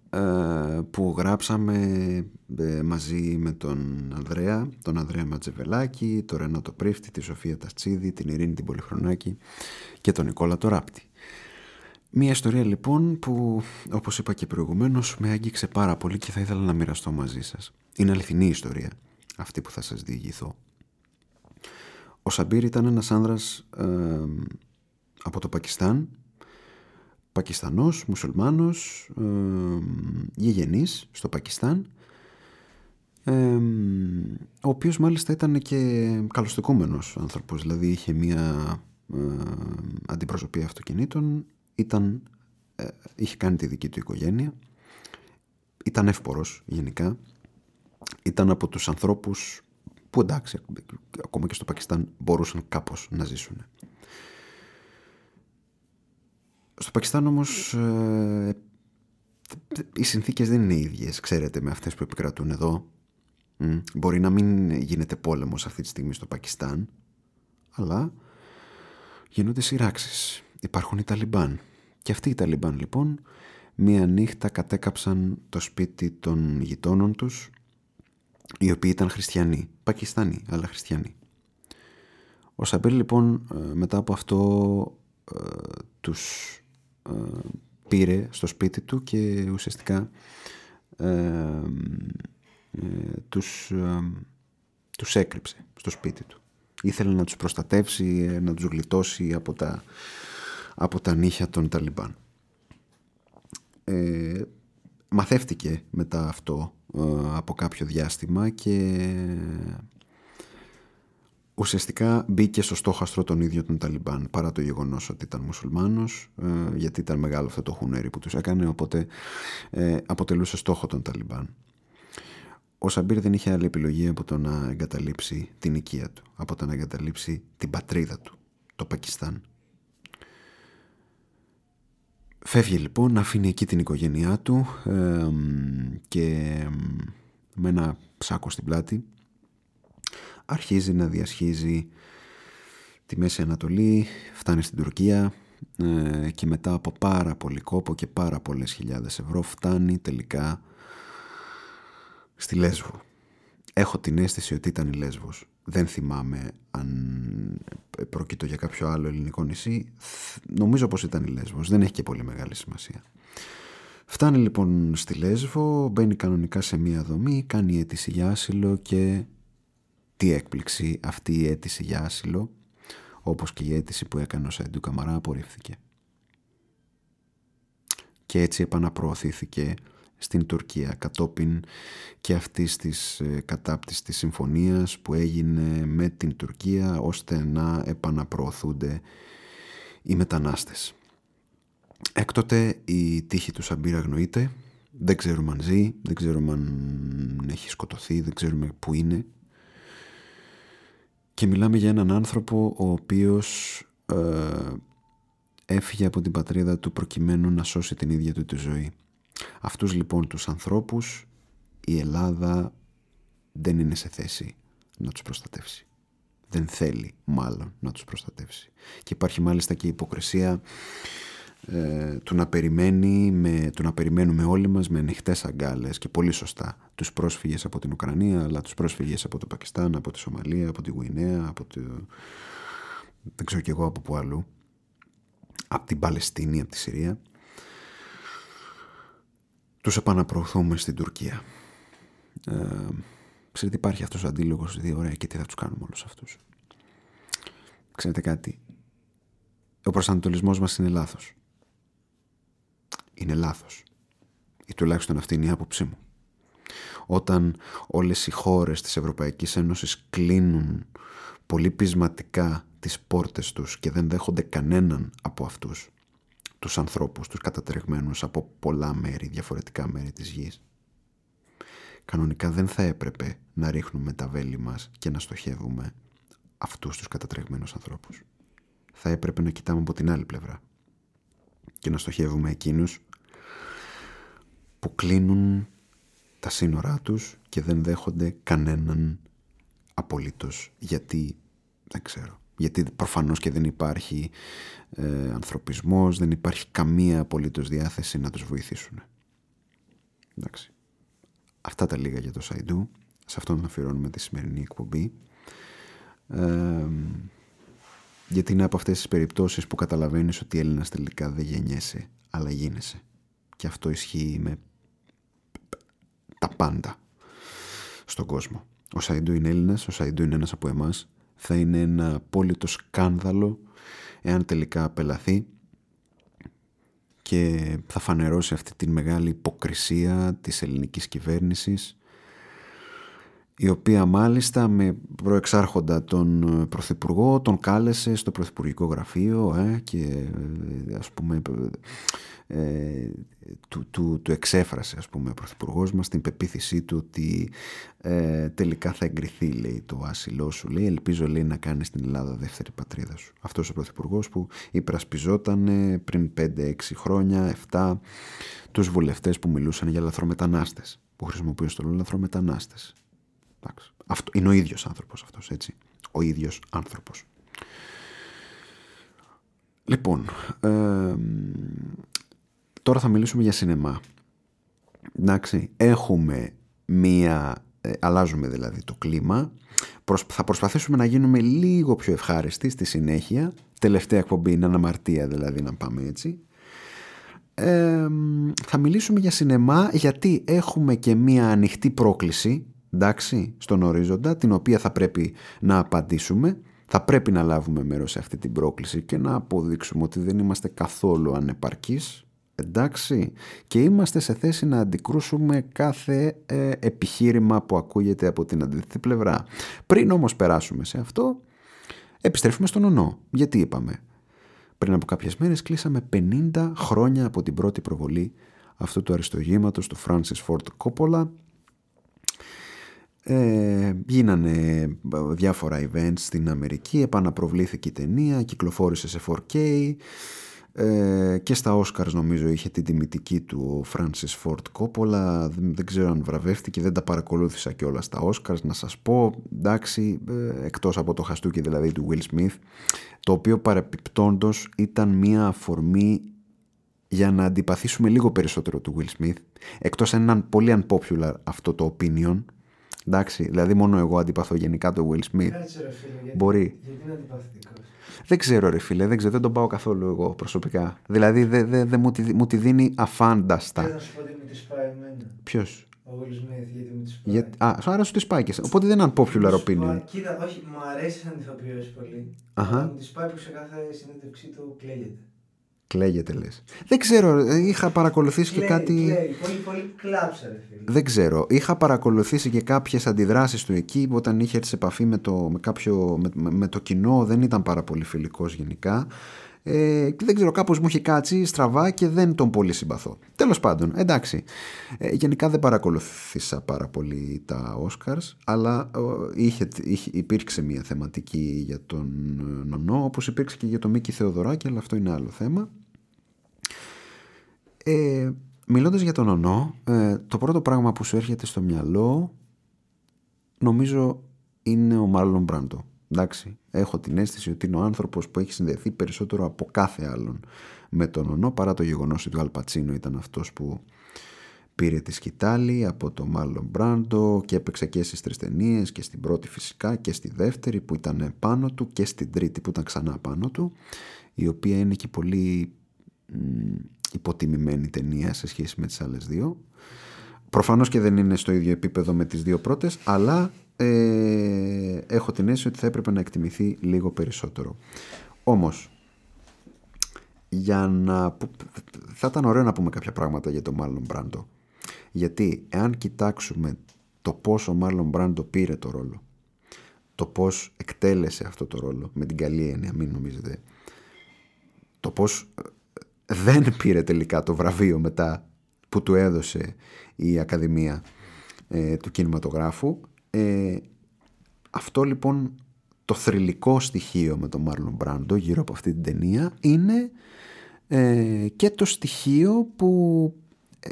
που γράψαμε ε, μαζί με τον Ανδρέα, τον Ανδρέα Ματζεβελάκη, τον Ρενάτο Πρίφτη, τη Σοφία Τατσίδη, την Ειρήνη την Πολυχρονάκη και τον Νικόλα Τωράπτη. Μία ιστορία λοιπόν που όπως είπα και προηγουμένως με άγγιξε πάρα πολύ και θα ήθελα να μοιραστώ μαζί σας. Είναι αληθινή ιστορία αυτή που θα σας διηγηθώ. Ο Σαμπίρ ήταν ένας άνδρας ε, από το Πακιστάν, Πακιστανός, μουσουλμάνος, ε, γηγενής στο Πακιστάν, ε, ο οποίος μάλιστα ήταν και καλοστικούμενος άνθρωπος, δηλαδή είχε μία ε, αντιπροσωπεία αυτοκινήτων, ήταν, ε, είχε κάνει τη δική του οικογένεια, ήταν εύπορος γενικά, ήταν από τους ανθρώπους που εντάξει, ακόμα και στο Πακιστάν μπορούσαν κάπως να ζήσουν. Στο Πακιστάν όμως ε, οι συνθήκες δεν είναι οι ίδιες, ξέρετε, με αυτές που επικρατούν εδώ. Μπορεί να μην γίνεται πόλεμος αυτή τη στιγμή στο Πακιστάν, αλλά γίνονται συρράξεις. Υπάρχουν οι Ταλιμπάν. Και αυτοί οι Ταλιμπάν λοιπόν μία νύχτα κατέκαψαν το σπίτι των γειτόνων τους οι οποίοι ήταν χριστιανοί, Πακιστανοί αλλά χριστιανοί. Ο Σαμπέλ λοιπόν ε, μετά από αυτό ε, τους ε, πήρε στο σπίτι του και ουσιαστικά τους, τους έκρυψε στο σπίτι του. Ήθελε να τους προστατεύσει, να τους γλιτώσει από τα, από τα νύχια των Ταλιμπάν. Ε, μαθεύτηκε μετά αυτό ε, από κάποιο διάστημα και ουσιαστικά μπήκε στο στόχαστρο των ίδιων των Ταλιμπάν παρά το γεγονός ότι ήταν μουσουλμάνος ε, γιατί ήταν μεγάλο αυτό το χουνέρι που τους έκανε οπότε ε, αποτελούσε στόχο των Ταλιμπάν. Ο Σαμπίρ δεν είχε άλλη επιλογή από το να εγκαταλείψει την οικία του από το να εγκαταλείψει την πατρίδα του, το Πακιστάν. Φεύγει λοιπόν, αφήνει εκεί την οικογένειά του και με ένα ψάκο στην πλάτη αρχίζει να διασχίζει τη Μέση Ανατολή, φτάνει στην Τουρκία ε, και μετά από πάρα πολύ κόπο και πάρα πολλές χιλιάδες ευρώ φτάνει τελικά στη Λέσβο. Έχω την αίσθηση ότι ήταν η Λέσβος. Δεν θυμάμαι αν πρόκειτο για κάποιο άλλο ελληνικό νησί. Νομίζω πως ήταν η Λέσβος. Δεν έχει και πολύ μεγάλη σημασία. Φτάνει λοιπόν στη Λέσβο, μπαίνει κανονικά σε μία δομή, κάνει αίτηση για άσυλο και τι έκπληξη αυτή η αίτηση για άσυλο, όπως και η αίτηση που έκανε ο Σέντου Καμαρά, απορρίφθηκε. Και έτσι επαναπροωθήθηκε στην Τουρκία κατόπιν και αυτής της ε, κατάπτυσης της συμφωνίας που έγινε με την Τουρκία ώστε να επαναπροωθούνται οι μετανάστες. Έκτοτε η τύχη του Σαμπίρ αγνοείται, δεν ξέρουμε αν ζει, δεν ξέρουμε αν έχει σκοτωθεί, δεν ξέρουμε πού είναι. Και μιλάμε για έναν άνθρωπο ο οποίος ε, έφυγε από την πατρίδα του προκειμένου να σώσει την ίδια του τη ζωή. Αυτούς λοιπόν τους ανθρώπους η Ελλάδα δεν είναι σε θέση να τους προστατεύσει. Δεν θέλει μάλλον να τους προστατεύσει. Και υπάρχει μάλιστα και η υποκρισία ε, του, να περιμένει με, του να περιμένουμε όλοι μας με ανοιχτές αγκάλες και πολύ σωστά τους πρόσφυγες από την Ουκρανία αλλά τους πρόσφυγες από το Πακιστάν, από τη Σομαλία, από τη Γουινέα, από το... δεν ξέρω κι εγώ από πού αλλού από την Παλαιστίνη, από τη Συρία, τους επαναπροωθούμε στην Τουρκία. Ε, ξέρετε υπάρχει αυτός ο αντίλογος, δηλαδή ωραία και τι θα τους κάνουμε όλους αυτούς. Ξέρετε κάτι, ο προσανατολισμός μας είναι λάθος. Είναι λάθος. Ή τουλάχιστον αυτή είναι η άποψή μου. Όταν όλες οι χώρες της Ευρωπαϊκής Ένωσης κλείνουν πολύ πεισματικά τις πόρτες τους και δεν δέχονται κανέναν από αυτούς τους ανθρώπους, τους κατατρεγμένους από πολλά μέρη, διαφορετικά μέρη της γης. Κανονικά δεν θα έπρεπε να ρίχνουμε τα βέλη μας και να στοχεύουμε αυτούς τους κατατρεγμένους ανθρώπους. Θα έπρεπε να κοιτάμε από την άλλη πλευρά και να στοχεύουμε εκείνους που κλείνουν τα σύνορά τους και δεν δέχονται κανέναν απολύτως γιατί δεν ξέρω γιατί προφανώς και δεν υπάρχει ε, ανθρωπισμός δεν υπάρχει καμία απολύτως διάθεση να τους βοηθήσουν. Εντάξει. Αυτά τα λίγα για το Σαϊντού. Σε αυτόν αφιερώνουμε τη σημερινή εκπομπή. Ε, γιατί είναι από αυτές τις περιπτώσεις που καταλαβαίνεις ότι Έλληνας τελικά δεν γεννιέσαι αλλά γίνεσαι. Και αυτό ισχύει με τα πάντα στον κόσμο. Ο Σαϊντού είναι Έλληνας, ο Σαϊντού είναι ένας από εμάς. Θα είναι ένα απόλυτο σκάνδαλο εάν τελικά απελαθεί και θα φανερώσει αυτή τη μεγάλη υποκρισία της ελληνικής κυβέρνησης η οποία μάλιστα με προεξάρχοντα τον Πρωθυπουργό τον κάλεσε στο Πρωθυπουργικό Γραφείο ε, και ε, ας πούμε ε, του, του, του εξέφρασε ας πούμε ο Πρωθυπουργός μας την πεποίθησή του ότι ε, τελικά θα εγκριθεί λέει το άσυλό σου. Λέει ελπίζω λέει να κάνεις στην Ελλάδα δεύτερη πατρίδα σου αυτός ο Πρωθυπουργός που υπερασπιζόταν πριν 5-6 χρόνια 7 τους βουλευτές που μιλούσαν για λαθρομετανάστες που χρησιμοποιούν στο λόγο λαθρομετανάστες αυτό, είναι ο ίδιος άνθρωπος αυτός έτσι. Ο ίδιος άνθρωπος. Λοιπόν, ε, Τώρα θα μιλήσουμε για σινεμά. Εντάξει, έχουμε μία, ε, αλλάζουμε δηλαδή το κλίμα, θα προσπαθήσουμε να γίνουμε λίγο πιο ευχάριστοι στη συνέχεια, τελευταία εκπομπή είναι αναμαρτία δηλαδή να πάμε έτσι. θα μιλήσουμε για σινεμά γιατί έχουμε και μία ανοιχτή πρόκληση, εντάξει, στον ορίζοντα, την οποία θα πρέπει να απαντήσουμε. Θα πρέπει να λάβουμε μέρος σε αυτή την πρόκληση και να αποδείξουμε ότι δεν είμαστε καθόλου ανεπαρκείς εντάξει και είμαστε σε θέση να αντικρούσουμε κάθε ε, επιχείρημα που ακούγεται από την αντίθετη πλευρά. Πριν όμως περάσουμε σε αυτό, επιστρέφουμε στον ονό. Γιατί είπαμε; Πριν από κάποιες μέρες κλείσαμε 50 χρόνια από την πρώτη προβολή αυτού του αριστογήματος του Francis Ford Coppola ε, γίνανε ε, διάφορα events στην Αμερική, επαναπροβλήθηκε η ταινία, κυκλοφόρησε σε 4K, ε, και στα Όσκαρς νομίζω είχε την τιμητική του ο Francis Ford Coppola. Δεν, ξέρω αν βραβεύτηκε δεν τα παρακολούθησα και όλα στα Όσκαρς να σας πω εντάξει ε, εκτός από το χαστούκι δηλαδή του Will Smith το οποίο παρεπιπτόντος ήταν μια αφορμή για να αντιπαθήσουμε λίγο περισσότερο του Will Smith εκτός έναν πολύ unpopular αυτό το opinion εντάξει δηλαδή μόνο εγώ αντιπαθώ γενικά το Will Smith Μπορεί. Γιατί είναι αντιπαθητικός; Δεν ξέρω, ρε φίλε, δεν ξέρω, δεν τον πάω καθόλου εγώ προσωπικά. Δηλαδή δεν δε, δε μου, τη, μου τη δίνει αφάνταστα. Δεν θα σου πω ότι μου τη σπάει εμένα. Ποιος; Ο Will Smith, γιατί μου τη σπάει. Για... Α, άρα σου τη σπάει και Οπότε δεν είναι unpopular opinion. Κοίτα, όχι, μου αρέσει σαν ηθοποιό πολύ. Αχα. Μου τη σπάει που σε κάθε συνέντευξή του κλαίγεται. Κλαίγεται λες. Δεν ξέρω, είχα παρακολουθήσει κλαίει, και κάτι. Κλαίει, πολύ, πολύ κλάψα, ρε φίλε. Δεν ξέρω. Είχα παρακολουθήσει και κάποιες αντιδράσεις του εκεί όταν είχε έρθει σε επαφή με το, με κάποιο, με, με το κοινό. Δεν ήταν πάρα πολύ φιλικός γενικά. Ε, δεν ξέρω, κάπως μου είχε κάτσει στραβά και δεν τον πολύ συμπαθώ. Τέλος πάντων, εντάξει. Ε, γενικά δεν παρακολουθήσα πάρα πολύ τα Oscars, αλλά ε, είχε, είχε, υπήρξε μια θεματική για τον ε, Νονό, όπως υπήρξε και για τον Μίκη Θεοδωράκη, αλλά αυτό είναι άλλο θέμα. Ε, μιλώντας για τον Νονό, ε, το πρώτο πράγμα που σου έρχεται στο μυαλό νομίζω είναι ο Μάρλον Μπράντο. Εντάξει, έχω την αίσθηση ότι είναι ο άνθρωπος που έχει συνδεθεί περισσότερο από κάθε άλλον με τον Νονό παρά το γεγονός ότι ο Αλπατσίνο ήταν αυτός που πήρε τη σκητάλη από το Μάλλον Μπράντο και έπαιξε και στις τρεις ταινίες και στην πρώτη φυσικά και στη δεύτερη που ήταν πάνω του και στην τρίτη που ήταν ξανά πάνω του η οποία είναι και πολύ υποτιμημένη ταινία σε σχέση με τις άλλες δύο. Προφανώς και δεν είναι στο ίδιο επίπεδο με τις δύο πρώτες αλλά ε, έχω την αίσθηση ότι θα έπρεπε να εκτιμηθεί λίγο περισσότερο. Όμως για να... θα ήταν ωραίο να πούμε κάποια πράγματα για το Μάλλον Μπράντο γιατί εάν κοιτάξουμε το πόσο Μάλλον Μπράντο πήρε το ρόλο το πώς εκτέλεσε αυτό το ρόλο με την καλή έννοια μην νομίζετε το πώς ε, δεν πήρε τελικά το βραβείο μετά που του έδωσε η Ακαδημία ε, του Κινηματογράφου ε, αυτό λοιπόν το θρηλυκό στοιχείο με τον Μάρλον Μπράντο γύρω από αυτή την ταινία είναι ε, και το στοιχείο που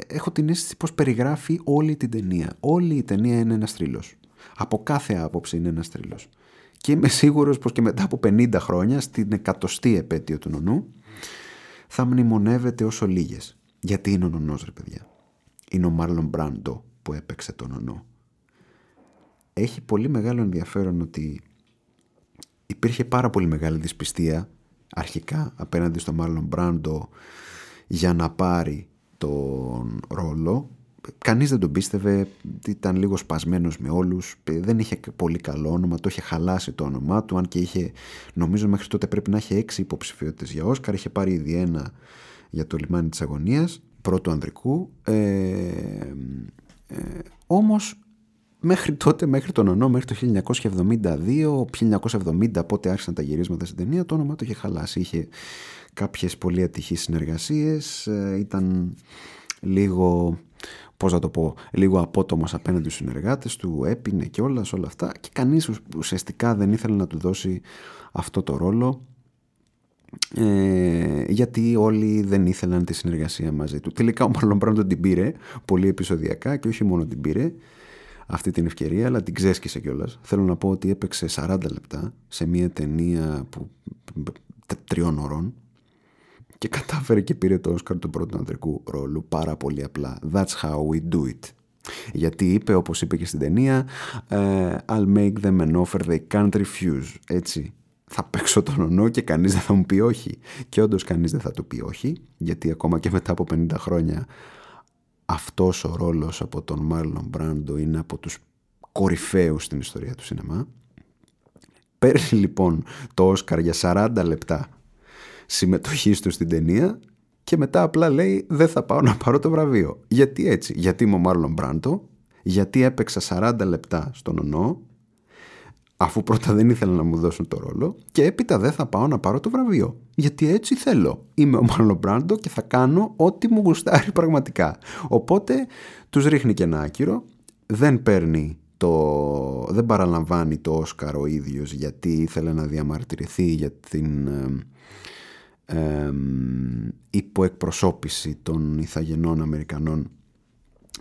έχω την αίσθηση πως περιγράφει όλη την ταινία. Όλη η ταινία είναι ένας θρύλος. Από κάθε άποψη είναι ένας θρύλος. Και είμαι σίγουρος πως και μετά από 50 χρόνια στην εκατοστή επέτειο του νονού θα μνημονεύεται όσο λίγες. Γιατί είναι ο νονός ρε παιδιά. Είναι ο Μάρλον Μπράντο που έπαιξε τον νονό. Έχει πολύ μεγάλο ενδιαφέρον ότι υπήρχε πάρα πολύ μεγάλη δυσπιστία αρχικά απέναντι στο Μάρλον Μπράντο για να πάρει τον ρόλο κανείς δεν τον πίστευε ήταν λίγο σπασμένος με όλους δεν είχε πολύ καλό όνομα το είχε χαλάσει το όνομά του αν και είχε νομίζω μέχρι τότε πρέπει να έχει έξι υποψηφιότητες για Όσκαρ είχε πάρει ήδη ένα για το λιμάνι της αγωνίας πρώτου ανδρικού ε, ε, όμως μέχρι τότε, μέχρι τον ονό, μέχρι το 1972, 1970 πότε άρχισαν τα γυρίσματα στην ταινία, το όνομα το είχε χαλάσει. Είχε κάποιες πολύ ατυχείς συνεργασίες, ε, ήταν λίγο, πώς να το πω, λίγο απότομος απέναντι στους συνεργάτες του, έπινε και όλα, όλα αυτά και κανείς ουσιαστικά δεν ήθελε να του δώσει αυτό το ρόλο ε, γιατί όλοι δεν ήθελαν τη συνεργασία μαζί του. Τελικά ο Μαρλον την πήρε πολύ επεισοδιακά και όχι μόνο την πήρε, αυτή την ευκαιρία, αλλά την ξέσκησε κιόλας. Θέλω να πω ότι έπαιξε 40 λεπτά σε μια ταινία που, τριών ωρών και κατάφερε και πήρε το Όσκαρ του πρώτου ανδρικού ρόλου πάρα πολύ απλά. That's how we do it. Γιατί είπε, όπως είπε και στην ταινία, ε, I'll make them an offer they can't refuse. Έτσι, θα παίξω τον ονό και κανείς δεν θα μου πει όχι. Και όντως κανείς δεν θα του πει όχι, γιατί ακόμα και μετά από 50 χρόνια αυτός ο ρόλος από τον Μάρλον Μπράντο είναι από τους κορυφαίους στην ιστορία του σινεμά. Παίρνει λοιπόν το Όσκαρ για 40 λεπτά συμμετοχή τους στην ταινία και μετά απλά λέει δεν θα πάω να πάρω το βραβείο. Γιατί έτσι, γιατί είμαι ο Μάρλον Μπράντο, γιατί έπαιξα 40 λεπτά στον ονό; Αφού πρώτα δεν ήθελα να μου δώσουν το ρόλο και έπειτα δεν θα πάω να πάρω το βραβείο. Γιατί έτσι θέλω. Είμαι ο Μάρλον Μπράντο και θα κάνω ό,τι μου γουστάρει πραγματικά. Οπότε τους ρίχνει και ένα άκυρο, δεν παίρνει το... δεν παραλαμβάνει το Όσκαρ ο ίδιος γιατί ήθελε να διαμαρτυρηθεί για την ε, υποεκπροσώπηση των ηθαγενών Αμερικανών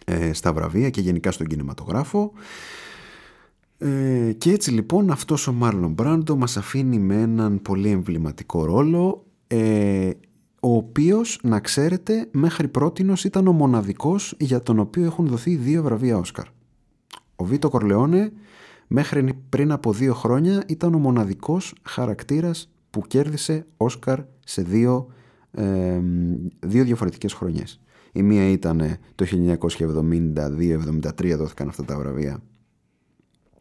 ε, στα βραβεία και γενικά στον κινηματογράφο ε, και έτσι λοιπόν αυτός ο Μάρλον Μπράντο μας αφήνει με έναν πολύ εμβληματικό ρόλο ε, ο οποίος να ξέρετε μέχρι πρότινος ήταν ο μοναδικός για τον οποίο έχουν δοθεί δύο βραβεία Όσκαρ. Ο Βίτο Κορλεόνε μέχρι πριν από δύο χρόνια ήταν ο μοναδικός χαρακτήρας που κέρδισε Όσκαρ σε δύο, ε, δύο διαφορετικές χρονιές. Η μία ήταν το 1972-73 δόθηκαν αυτά τα βραβεία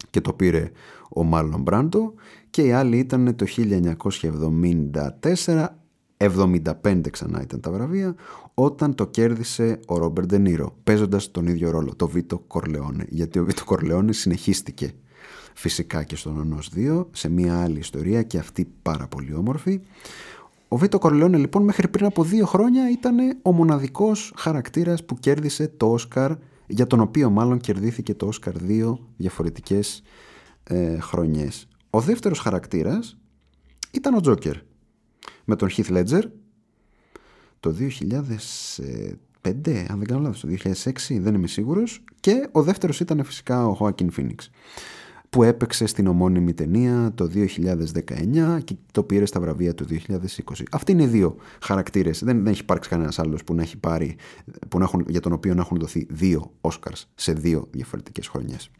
και το πήρε ο Μάρλον Μπράντο και η άλλη ήταν το 1974 75 ξανά ήταν τα βραβεία όταν το κέρδισε ο Ρόμπερ Ντενίρο παίζοντας τον ίδιο ρόλο, το Βίτο Κορλεόνε γιατί ο Βίτο Κορλεόνε συνεχίστηκε φυσικά και στον Ονός 2 σε μια άλλη ιστορία και αυτή πάρα πολύ όμορφη ο Βίτο Κορλεόνε λοιπόν μέχρι πριν από δύο χρόνια ήταν ο μοναδικός χαρακτήρας που κέρδισε το Όσκαρ για τον οποίο μάλλον κερδίθηκε το Όσκαρ δύο διαφορετικές ε, χρονιές. Ο δεύτερος χαρακτήρας ήταν ο Τζόκερ με τον Heath Ledger το 2005, αν δεν κάνω λάθος, το 2006, δεν είμαι σίγουρος και ο δεύτερος ήταν φυσικά ο Joaquin Phoenix. Που έπαιξε στην ομώνυμη ταινία το 2019 και το πήρε στα βραβεία του 2020. Αυτοί είναι οι δύο χαρακτήρες. Δεν, δεν έχει υπάρξει κανένας άλλος που να έχει πάρει, που να έχουν, για τον οποίο να έχουν δοθεί δύο Oscars σε δύο διαφορετικές χρονιές.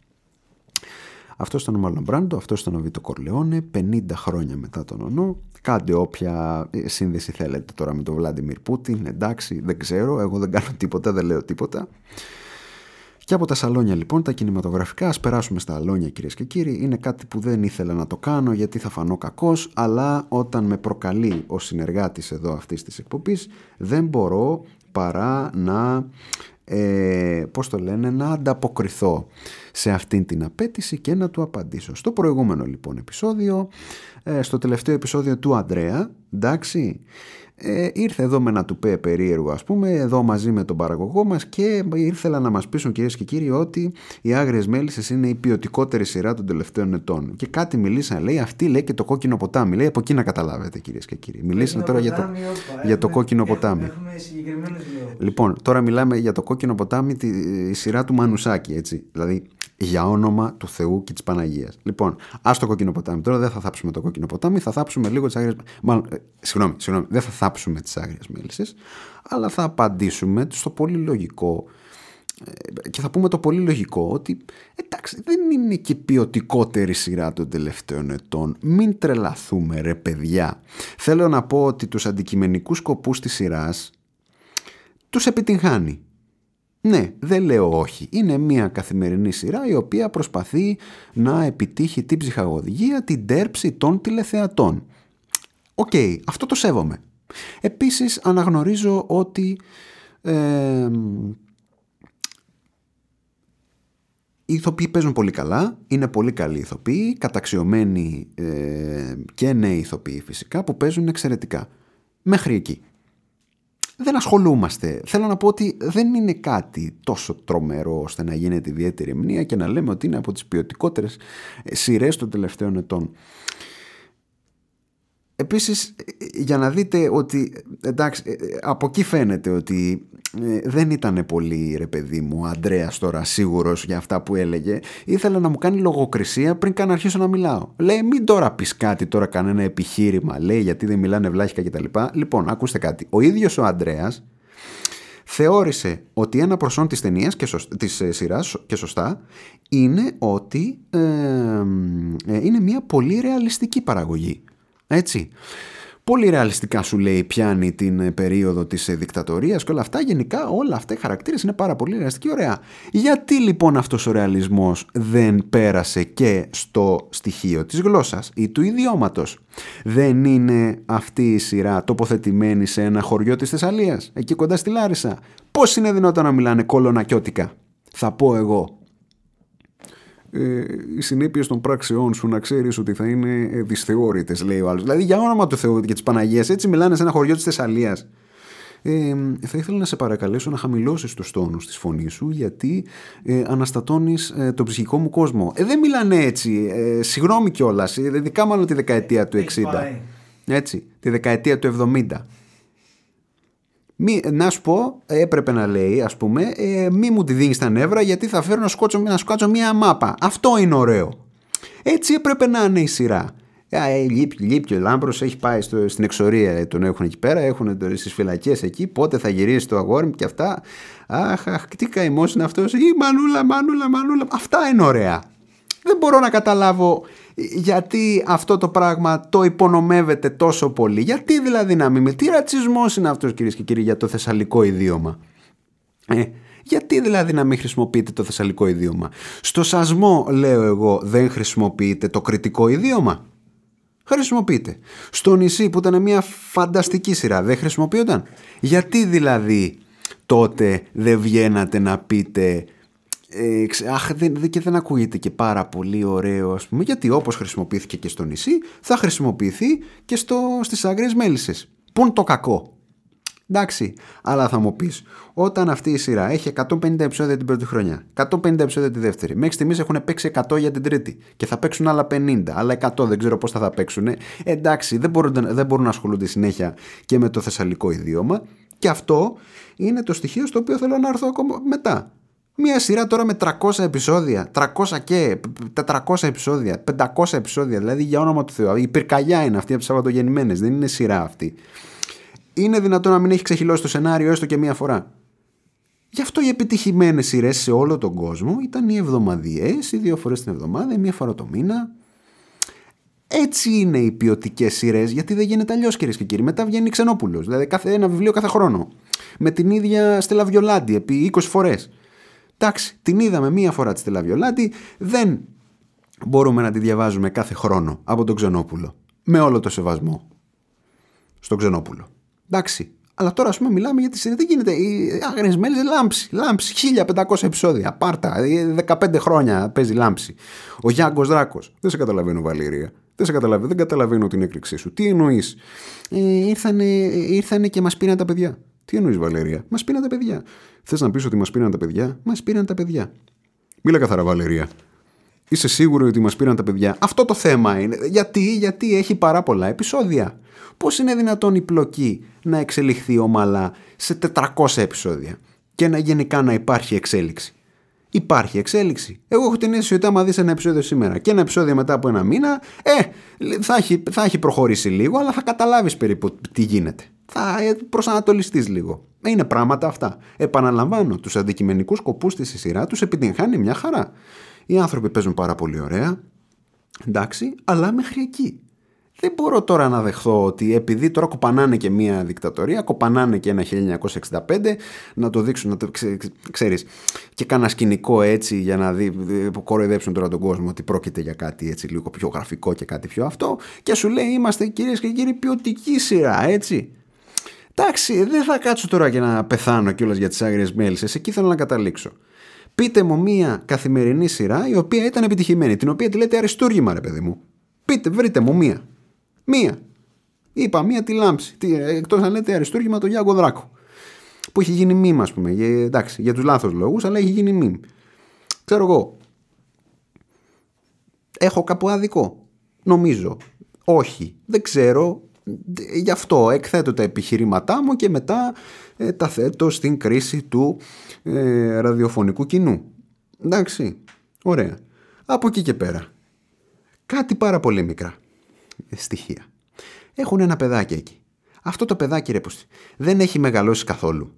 Αυτό ήταν ο Μάλλον Μπράντο, αυτό ήταν ο Βίτο Κορλεόνε, 50 χρόνια μετά τον Ονό. Κάντε όποια ε, σύνδεση θέλετε τώρα με τον Βλάντιμιρ Πούτιν, εντάξει, δεν ξέρω, εγώ δεν κάνω τίποτα, δεν λέω τίποτα. Και από τα σαλόνια λοιπόν, τα κινηματογραφικά, ας περάσουμε στα αλόνια κυρίες και κύριοι. Είναι κάτι που δεν ήθελα να το κάνω γιατί θα φανώ κακός, αλλά όταν με προκαλεί ο συνεργάτης εδώ αυτής της εκπομπής, δεν μπορώ παρά να ε, πώς το λένε, να ανταποκριθώ σε αυτήν την απέτηση και να του απαντήσω. Στο προηγούμενο λοιπόν επεισόδιο, ε, στο τελευταίο επεισόδιο του Αντρέα, εντάξει, ε, ήρθε εδώ με ένα τουπέ περίεργο ας πούμε εδώ μαζί με τον παραγωγό μας και ήρθελα να μας πείσουν κυρίες και κύριοι ότι οι Άγριες Μέλισσες είναι η ποιοτικότερη σειρά των τελευταίων ετών. Και κάτι μιλήσαν λέει αυτή λέει και το κόκκινο ποτάμι. Λέει από εκεί να καταλάβετε κυρίες και κύριοι. Μιλήσαν τώρα για το, για το κόκκινο ποτάμι. Έχουμε συγκεκριμένους λόγους. Λοιπόν τώρα μιλάμε για το κόκκινο ποτάμι τη η σειρά του Μανουσάκη έτσι δηλαδή για όνομα του Θεού και της Παναγίας. Λοιπόν, ας το κόκκινο ποτάμι. Τώρα δεν θα θάψουμε το κόκκινο ποτάμι, θα θάψουμε λίγο τις άγριες. Μάλλον, ε, συγγνώμη, συγγνώμη, δεν θα θάψουμε τις άγριες μέλισσες, αλλά θα απαντήσουμε στο πολύ λογικό. ε, Και θα πούμε το πολύ λογικό ότι εντάξει δεν είναι και η ποιοτικότερη σειρά των τελευταίων ετών. Μην τρελαθούμε ρε παιδιά. Θέλω να πω ότι τους αντικειμενικούς σκοπούς της σειράς τους επιτυγχάνει. Ναι, δεν λέω όχι. Είναι μια καθημερινή σειρά η οποία προσπαθεί να επιτύχει την ψυχαγωγία, την τέρψη των τηλεθεατών. Οκ, αυτό το σέβομαι. Επίσης αναγνωρίζω ότι ε, οι ηθοποιοί παίζουν πολύ καλά, είναι πολύ καλοί ηθοποιοί, καταξιωμένοι ε, και νέοι ηθοποιοί φυσικά που παίζουν εξαιρετικά. Μέχρι εκεί δεν ασχολούμαστε. Θέλω να πω ότι δεν είναι κάτι τόσο τρομερό ώστε να γίνεται ιδιαίτερη μνήμα και να λέμε ότι είναι από τις ποιοτικότερες σειρές των τελευταίων ετών. Επίσης, για να δείτε ότι, εντάξει, από εκεί φαίνεται ότι ε, δεν ήταν πολύ ρε παιδί μου ο Αντρέας τώρα σίγουρος για αυτά που έλεγε. Ήθελε να μου κάνει λογοκρισία πριν καν αρχίσω να μιλάω. Λέει μην τώρα πεις κάτι τώρα κανένα επιχείρημα λέει γιατί δεν μιλάνε βλάχικα κτλ λοιπόν ακούστε κάτι. Ο ίδιος ο Αντρέας θεώρησε ότι ένα προσόν της ταινίας και σωσ... της ε, σειράς και σωστά είναι ότι ε, ε, είναι μια πολύ ρεαλιστική παραγωγή. Έτσι πολύ ρεαλιστικά σου λέει πιάνει την ε, περίοδο της ε, δικτατορίας και όλα αυτά. Γενικά όλα αυτά οι χαρακτήρες είναι πάρα πολύ ρεαλιστικοί. Ωραία. Γιατί λοιπόν αυτός ο ρεαλισμός δεν πέρασε και στο στοιχείο της γλώσσας ή του ιδιώματος; Δεν είναι αυτή η σειρά τοποθετημένη σε ένα χωριό της Θεσσαλίας εκεί κοντά στη Λάρισα; Πως είναι δυνατόν να μιλάνε κολονακιώτικα θα πω εγώ ε, οι συνέπειες των πράξεών σου να ξέρεις ότι θα είναι δυσθεώρητες, λέει ο άλλος. Δηλαδή, για όνομα του Θεού και της Παναγίας, έτσι μιλάνε σε ένα χωριό της Θεσσαλίας. Ε, θα ήθελα να σε παρακαλέσω να χαμηλώσεις τους τόνους της φωνής σου γιατί ε, αναστατώνεις ε, τον ψυχικό μου κόσμο. Ε, δεν μιλάνε έτσι. Ε, συγγνώμη κιόλας. Ε, ειδικά μάλλον τη δεκαετία του 60. Έτσι, τη δεκαετία του 70. Μη, να σου πω, έπρεπε να λέει, ας πούμε, ε, μη μου τη δίνεις τα νεύρα γιατί θα φέρω να σκότσω, να σκότσω μία μάπα. Αυτό είναι ωραίο. Έτσι έπρεπε να είναι η σειρά. Ε, λείπει, λείπει ο Λάμπρος, έχει πάει στο, στην εξορία, ε, τον έχουν εκεί πέρα, έχουν στις φυλακές εκεί, πότε θα γυρίσει το αγόρι μου και αυτά. Αχ, αχ, τι καημός είναι αυτός, η μανούλα, μανούλα, μανούλα. Αυτά είναι ωραία. Δεν μπορώ να καταλάβω γιατί αυτό το πράγμα το υπονομεύεται τόσο πολύ; Γιατί δηλαδή να μην... Τι ρατσισμός είναι αυτός κυρίες και κύριοι για το θεσσαλικό ιδίωμα; Ε, γιατί δηλαδή να μην χρησιμοποιείτε το θεσσαλικό ιδίωμα; Στο σασμό λέω εγώ δεν χρησιμοποιείτε το κριτικό ιδίωμα; Χρησιμοποιείτε. Στο νησί που ήταν μια φανταστική σειρά δεν χρησιμοποιούνταν; Γιατί δηλαδή τότε δεν βγαίνατε να πείτε ε, αχ, δεν, και δεν ακούγεται και πάρα πολύ ωραίο ας πούμε γιατί όπως χρησιμοποιήθηκε και στο νησί θα χρησιμοποιηθεί και στο, στις άγριες μέλισσες. Που είναι το κακό. Εντάξει αλλά θα μου πεις όταν αυτή η σειρά έχει 150 επεισόδια την πρώτη χρονιά 150 επεισόδια τη δεύτερη μέχρι στιγμής έχουν παίξει 100 για την τρίτη και θα παίξουν άλλα 50 άλλα 100 δεν ξέρω πώς θα θα παίξουν εντάξει δεν μπορούν, δεν μπορούν να ασχολούνται συνέχεια και με το θεσσαλικό ιδίωμα. Και αυτό είναι το στοιχείο στο οποίο θέλω να έρθω ακόμα μετά Μία σειρά τώρα με 300 επεισόδια, 300 και 400 επεισόδια, 500 επεισόδια, δηλαδή για όνομα του Θεού. Η πυρκαγιά είναι αυτή από τις Σαββατογεννημένες, δεν είναι σειρά αυτή. Είναι δυνατόν να μην έχει ξεχυλώσει το σενάριο έστω και μία φορά. Γι' αυτό οι επιτυχημένες σειρές σε όλο τον κόσμο ήταν οι εβδομαδιαίες, οι δύο φορές την εβδομάδα, η μία φορά το μήνα. Έτσι είναι οι ποιοτικές σειρές, γιατί δεν γίνεται αλλιώς κυρίες και κύριοι. Μετά βγαίνει Ξενόπουλος, δηλαδή κάθε, ένα βιβλίο κάθε χρόνο. Με την ίδια Στέλλα Βιολάντη επί 20 φορές. Εντάξει, την είδαμε μία φορά της Στέλλα Βιολάντη, δεν μπορούμε να τη διαβάζουμε κάθε χρόνο από τον Ξενόπουλο. Με όλο το σεβασμό στον Ξενόπουλο. Εντάξει, αλλά τώρα, ας πούμε, μιλάμε για τη σειρά. Δεν γίνεται. Η Άγνε Μέλης λάμψη. Λάμψη. 1500 επεισόδια. Πάρτα. 15 χρόνια παίζει λάμψη. Ο Γιάνγκος Δράκος. Δεν σε καταλαβαίνω, Βαλήρια. Δεν σε καταλαβαίνω. Δεν καταλαβαίνω την έκρηξή σου. Τι εννοείς; Ε, ήρθανε, ήρθανε και μας πήραν τα παιδιά. Τι εννοείς, Βαλερία. Μας πήραν τα παιδιά. Θες να πεις ότι μας πήραν τα παιδιά; Μας πήραν τα παιδιά. Μίλα καθαρά, Βαλερία. Είσαι σίγουρο ότι μας πήραν τα παιδιά; Αυτό το θέμα είναι. Γιατί, γιατί έχει πάρα πολλά επεισόδια. Πώς είναι δυνατόν η πλοκή να εξελιχθεί ομαλά σε 400 επεισόδια και να γενικά να υπάρχει εξέλιξη; Υπάρχει εξέλιξη. Εγώ έχω την αίσθηση ότι άμα δεις ένα επεισόδιο σήμερα και ένα επεισόδιο μετά από ένα μήνα, ε, θα έχει, θα έχει προχωρήσει λίγο, αλλά θα καταλάβεις περίπου τι γίνεται. Θα ε, προσανατολιστείς λίγο. Είναι πράγματα αυτά. Επαναλαμβάνω, τους αντικειμενικούς σκοπούς της σειρά τους επιτυγχάνει μια χαρά. Οι άνθρωποι παίζουν πάρα πολύ ωραία. Εντάξει, αλλά μέχρι εκεί. Δεν μπορώ τώρα να δεχθώ ότι επειδή τώρα κοπανάνε και μια δικτατορία, κοπανάνε και ένα 1965, να το δείξουν, να το ξέ, ξέρεις, και κάνα σκηνικό έτσι για να δει, κοροϊδέψουν τώρα τον κόσμο ότι πρόκειται για κάτι έτσι λίγο πιο γραφικό και κάτι πιο αυτό και σου λέει είμαστε κυρίες και κύριοι ποιοτική σειρά, έτσι. Εντάξει, δεν θα κάτσω τώρα και να πεθάνω κιόλας για τις άγριες μέλισσες, εκεί θέλω να καταλήξω. Πείτε μου μία καθημερινή σειρά η οποία ήταν επιτυχημένη, την οποία τη λέτε αριστούργημα ρε παιδί μου. Πείτε, βρείτε μου μία. Μία. Είπα μία τη λάμψη. Εκτός αν λέτε αριστούργημα το Γιάνγκο Δράκο. Που έχει γίνει μήνυμα, ας πούμε. Για, εντάξει, για τους λάθος λόγους, αλλά έχει γίνει μήνυμα. Ξέρω εγώ. Έχω κάπου άδικο. Νομίζω. Όχι. Δεν ξέρω. Γι' αυτό εκθέτω τα επιχειρήματά μου και μετά ε, τα θέτω στην κρίση του ε, ραδιοφωνικού κοινού. Εντάξει. Ωραία. Από εκεί και πέρα. Κάτι πάρα πολύ μικρά στοιχεία. Έχουν ένα παιδάκι εκεί. Αυτό το παιδάκι ρε δεν έχει μεγαλώσει καθόλου.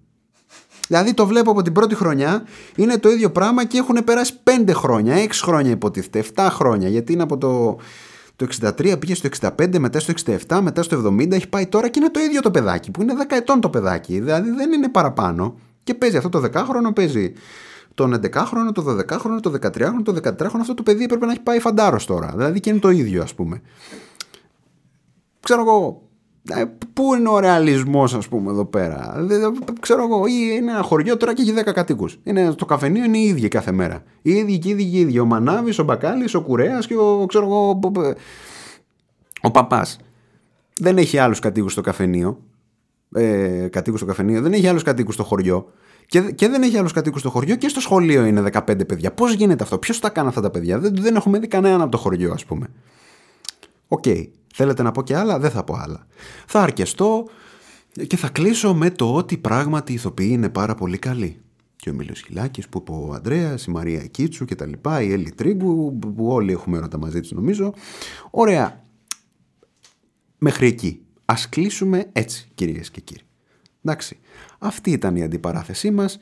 Δηλαδή το βλέπω από την πρώτη χρονιά, είναι το ίδιο πράγμα και έχουν περάσει 5 χρόνια, 6 χρόνια υποτίθεται, 7 χρόνια. Γιατί είναι από το, το 63 πήγε στο 65, μετά στο 67, μετά στο 70, έχει πάει τώρα και είναι το ίδιο το παιδάκι, που είναι 10 ετών το παιδάκι. Δηλαδή δεν είναι παραπάνω. Και παίζει αυτό το 10χρονο, παίζει τον 11χρονο, το 12χρονο, το 13χρονο, το 13χρονο. Αυτό το παιδί έπρεπε να έχει πάει φαντάρος τώρα. Δηλαδή και είναι το ίδιο, ας πούμε ξέρω εγώ, ε, Πού είναι ο ρεαλισμός, ας πούμε, εδώ πέρα; Ξέρω εγώ, ή είναι ένα χωριό τώρα και έχει 10 κατοίκους. Είναι, το καφενείο είναι οι ίδιοι κάθε μέρα. Οι ίδιοι και οι ίδιοι, οι ίδιοι. Ο Μανάβης, ο Μπακάλι, ο Κουρέας και ο, ξέρω εγώ, ο παπάς. Δεν έχει άλλους κατοίκους στο καφενείο. Ε, κατοίκους στο καφενείο. Δεν έχει άλλους κατοίκους στο χωριό. Και, και δεν έχει άλλους κατοίκους στο χωριό και στο σχολείο είναι 15 παιδιά. Πώς γίνεται αυτό, Ποιος τα κάνει αυτά τα παιδιά; Δεν, δεν έχουμε δει κανέναν από το χωριό, ας πούμε. OK. Okay. Θέλετε να πω και άλλα, δεν θα πω άλλα. Θα αρκεστώ και θα κλείσω με το ότι πράγματι οι ηθοποιοί είναι πάρα πολύ καλοί. Και ο Αιμίλιος Χειλάκης που είπε ο Ανδρέας, η Μαρία Κίτσου και τα λοιπά, η Έλλη Τρίγγου που όλοι έχουμε έρωτα μαζί της νομίζω. Ωραία. Μέχρι εκεί. Ας κλείσουμε έτσι κυρίες και κύριοι. Εντάξει. Αυτή ήταν η αντιπαράθεσή μας.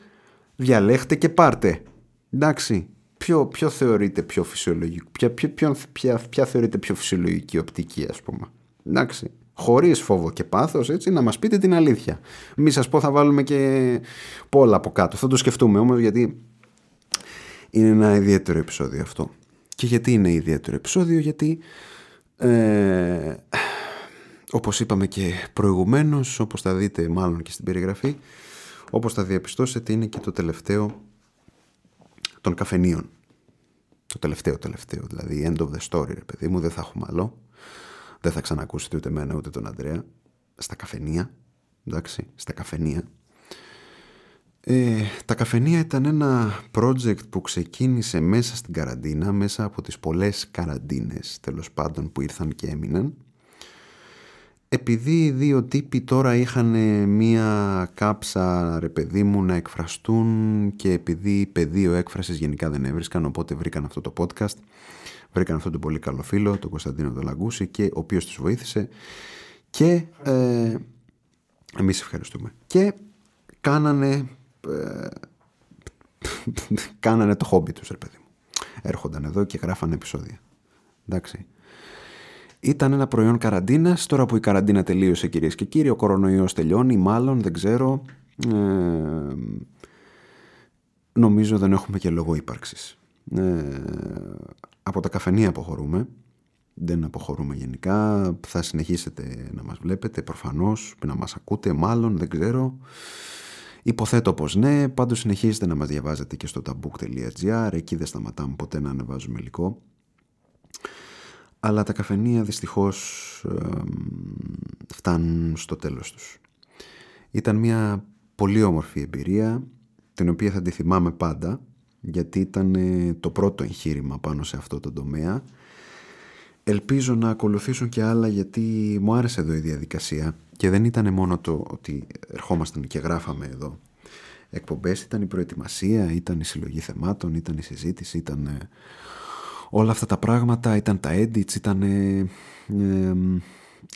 Διαλέχτε και πάρτε. Εντάξει ποιο, ποιο θεωρείται πιο φυσιολογικό, ποια, ποιο, ποια, ποια θεωρείται πιο φυσιολογική οπτική ας πούμε. Εντάξει, χωρίς φόβο και πάθος έτσι να μας πείτε την αλήθεια. Μη σας πω θα βάλουμε και πολλά από κάτω, θα το σκεφτούμε όμως γιατί είναι ένα ιδιαίτερο επεισόδιο αυτό. Και γιατί είναι ιδιαίτερο επεισόδιο, γιατί ε, όπως είπαμε και προηγουμένως, όπως θα δείτε μάλλον και στην περιγραφή, όπως θα διαπιστώσετε είναι και το τελευταίο των καφενείων. Το τελευταίο τελευταίο, δηλαδή end of the story, ρε παιδί μου, δεν θα έχουμε άλλο. Δεν θα ξανακούσετε ούτε εμένα ούτε τον Αντρέα. Στα καφενεία, εντάξει, στα καφενεία. Ε, τα καφενεία ήταν ένα project που ξεκίνησε μέσα στην καραντίνα, μέσα από τις πολλές καραντίνες τέλος πάντων που ήρθαν και έμειναν. Επειδή οι δύο τύποι τώρα είχαν μία κάψα ρε παιδί μου να εκφραστούν και επειδή πεδίο έκφρασης γενικά δεν έβρισκαν οπότε βρήκαν αυτό το podcast βρήκαν αυτόν τον πολύ καλό φίλο τον Κωνσταντίνο Δολαγκούση και ο οποίος τους βοήθησε και ε, εμείς ευχαριστούμε. Και κάνανε ε, κάνανε το χόμπι τους ρε παιδί μου. Έρχονταν εδώ και γράφανε επεισόδια. Εντάξει ήταν ένα προϊόν καραντίνα. Τώρα που η καραντίνα τελείωσε, κυρίες και κύριοι, ο κορονοϊός τελειώνει, μάλλον δεν ξέρω. Ε, νομίζω δεν έχουμε και λόγο ύπαρξης. Ε, από τα καφενεία αποχωρούμε. Δεν αποχωρούμε γενικά. Θα συνεχίσετε να μας βλέπετε προφανώς, να μας ακούτε μάλλον, δεν ξέρω. Υποθέτω πως ναι, πάντως συνεχίζετε να μας διαβάζετε και στο tabook.gr, εκεί δεν σταματάμε ποτέ να ανεβάζουμε υλικό αλλά τα καφενεία δυστυχώς φτάνουν στο τέλος τους. Ήταν μια πολύ όμορφη εμπειρία, την οποία θα τη θυμάμαι πάντα, γιατί ήταν ε, το πρώτο εγχείρημα πάνω σε αυτό το τομέα. Ελπίζω να ακολουθήσουν και άλλα γιατί μου άρεσε εδώ η διαδικασία και δεν ήταν μόνο το ότι ερχόμασταν και γράφαμε εδώ εκπομπές, ήταν η προετοιμασία, ήταν η συλλογή θεμάτων, ήταν η συζήτηση, ήταν ε, όλα αυτά τα πράγματα, ήταν τα edits, ήταν, ε,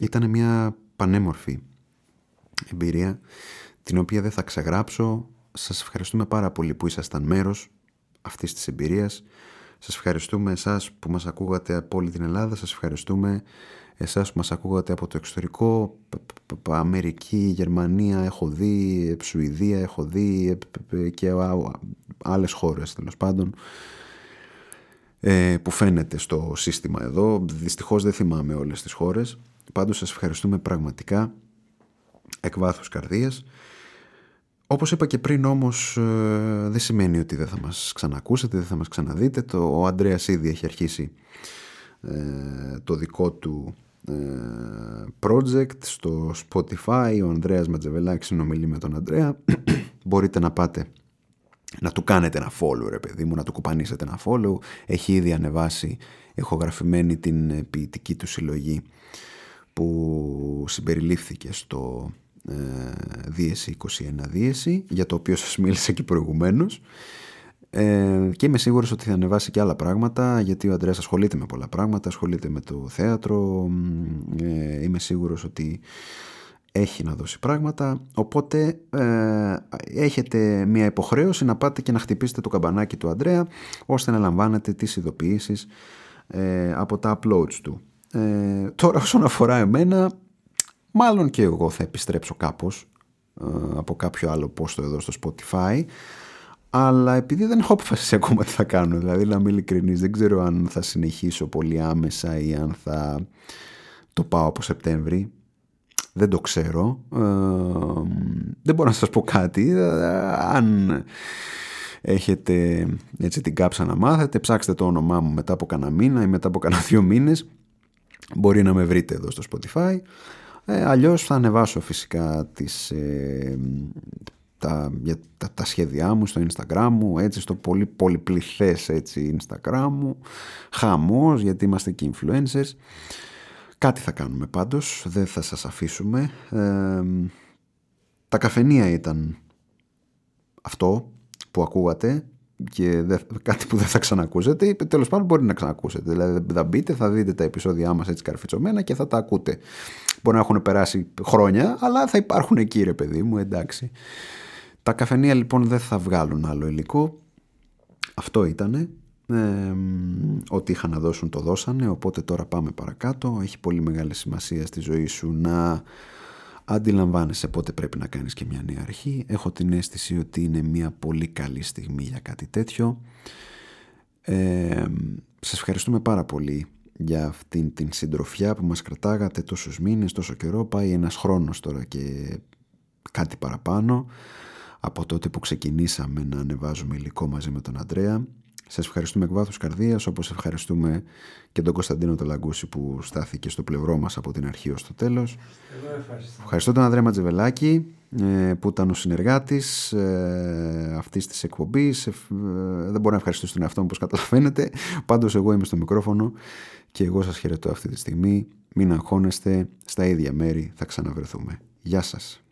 ήταν μια πανέμορφη εμπειρία την οποία δεν θα ξεγράψω. Σας ευχαριστούμε πάρα πολύ που ήσασταν μέρος αυτής της εμπειρίας. Σας ευχαριστούμε εσάς που μας ακούγατε από όλη την Ελλάδα. Σας ευχαριστούμε εσάς που μας ακούγατε από το εξωτερικό. Αμερική, Γερμανία έχω δει, Σουηδία έχω δει και άλλες χώρες τέλος πάντων. Ε, που φαίνεται στο σύστημα εδώ. Δυστυχώς δεν θυμάμαι όλες τις χώρες. Πάντως σας ευχαριστούμε πραγματικά εκ βάθους καρδίας. Όπως είπα και πριν όμως ε, δεν σημαίνει ότι δεν θα μας ξανακούσετε, δεν θα μας ξαναδείτε. Το, ο Αντρέας ήδη έχει αρχίσει ε, το δικό του project στο Spotify. Ο Ανδρέας Ματζεβελάκης συνομιλεί με τον Αντρέα. Μπορείτε να πάτε να του κάνετε ένα follow ρε παιδί μου, να του κουπανίσετε ένα follow. Έχει ήδη ανεβάσει εχογραφημένη την ποιητική του συλλογή που συμπεριλήφθηκε στο ε, Δίεση 21 Δίεση, για το οποίο σας μίλησα και προηγουμένως. Ε, και είμαι σίγουρος ότι θα ανεβάσει και άλλα πράγματα γιατί ο Αντρέας ασχολείται με πολλά πράγματα ασχολείται με το θέατρο ε, είμαι σίγουρος ότι έχει να δώσει πράγματα οπότε ε, έχετε μια υποχρέωση να πάτε και να χτυπήσετε το καμπανάκι του Αντρέα ώστε να λαμβάνετε τις ειδοποιήσεις ε, από τα uploads του. Ε, τώρα όσον αφορά εμένα μάλλον και εγώ θα επιστρέψω κάπως ε, από κάποιο άλλο πόστο εδώ στο Spotify αλλά επειδή δεν έχω αποφασίσει ακόμα τι θα κάνω δηλαδή να είμαι ειλικρινής δεν ξέρω αν θα συνεχίσω πολύ άμεσα ή αν θα το πάω από Σεπτέμβρη δεν το ξέρω. Ε, δεν μπορώ να σας πω κάτι. Ε, αν έχετε έτσι την κάψα να μάθετε, ψάξτε το όνομά μου μετά από κανένα μήνα ή μετά από κανένα δύο μήνες. Μπορεί να με βρείτε εδώ στο Spotify. Ε, αλλιώς θα ανεβάσω φυσικά τις, ε, τα, για, τα, τα, σχέδιά μου στο Instagram μου, έτσι στο πολύ πολυπληθές έτσι Instagram μου. Χαμός γιατί είμαστε και influencers. Κάτι θα κάνουμε πάντως, δεν θα σας αφήσουμε. τα καφενεία ήταν αυτό που ακούγατε και κάτι που δεν θα ξανακούσετε. Τέλος πάντων μπορεί να ξανακούσετε. Δηλαδή θα μπείτε, θα δείτε τα επεισόδια μας έτσι καρφιτσωμένα και θα τα ακούτε. Μπορεί να έχουν περάσει χρόνια αλλά θα υπάρχουν εκεί ρε παιδί μου εντάξει. Τα καφενεία λοιπόν δεν θα βγάλουν άλλο υλικό. Αυτό ήτανε ε, ό,τι είχαν να δώσουν το δώσανε οπότε τώρα πάμε παρακάτω. Έχει πολύ μεγάλη σημασία στη ζωή σου να αντιλαμβάνεσαι πότε πρέπει να κάνεις και μια νέα αρχή. Έχω την αίσθηση ότι είναι μια πολύ καλή στιγμή για κάτι τέτοιο. Ε, σας ευχαριστούμε πάρα πολύ για αυτήν την συντροφιά που μας κρατάγατε τόσους μήνες, τόσο καιρό. Πάει ένας χρόνος τώρα και κάτι παραπάνω από τότε που ξεκινήσαμε να ανεβάζουμε υλικό μαζί με τον Αντρέα σας ευχαριστούμε εκ βάθους καρδίας, όπως ευχαριστούμε και τον Κωνσταντίνο Τελαγκούση που στάθηκε στο πλευρό μας από την αρχή ως το τέλος. Εγώ ευχαριστώ. Ευχαριστώ τον Ανδρέα Ματζεβελάκη ε, που ήταν ο συνεργάτης ε, αυτής της εκπομπής. Ε, δεν μπορώ να ευχαριστήσω τον εαυτό μου όπως καταλαβαίνετε. Πάντως εγώ είμαι στο μικρόφωνο και εγώ σας χαιρετώ αυτή τη στιγμή. μην αγχώνεστε, στα ίδια μέρη θα ξαναβρεθούμε. Γεια σας.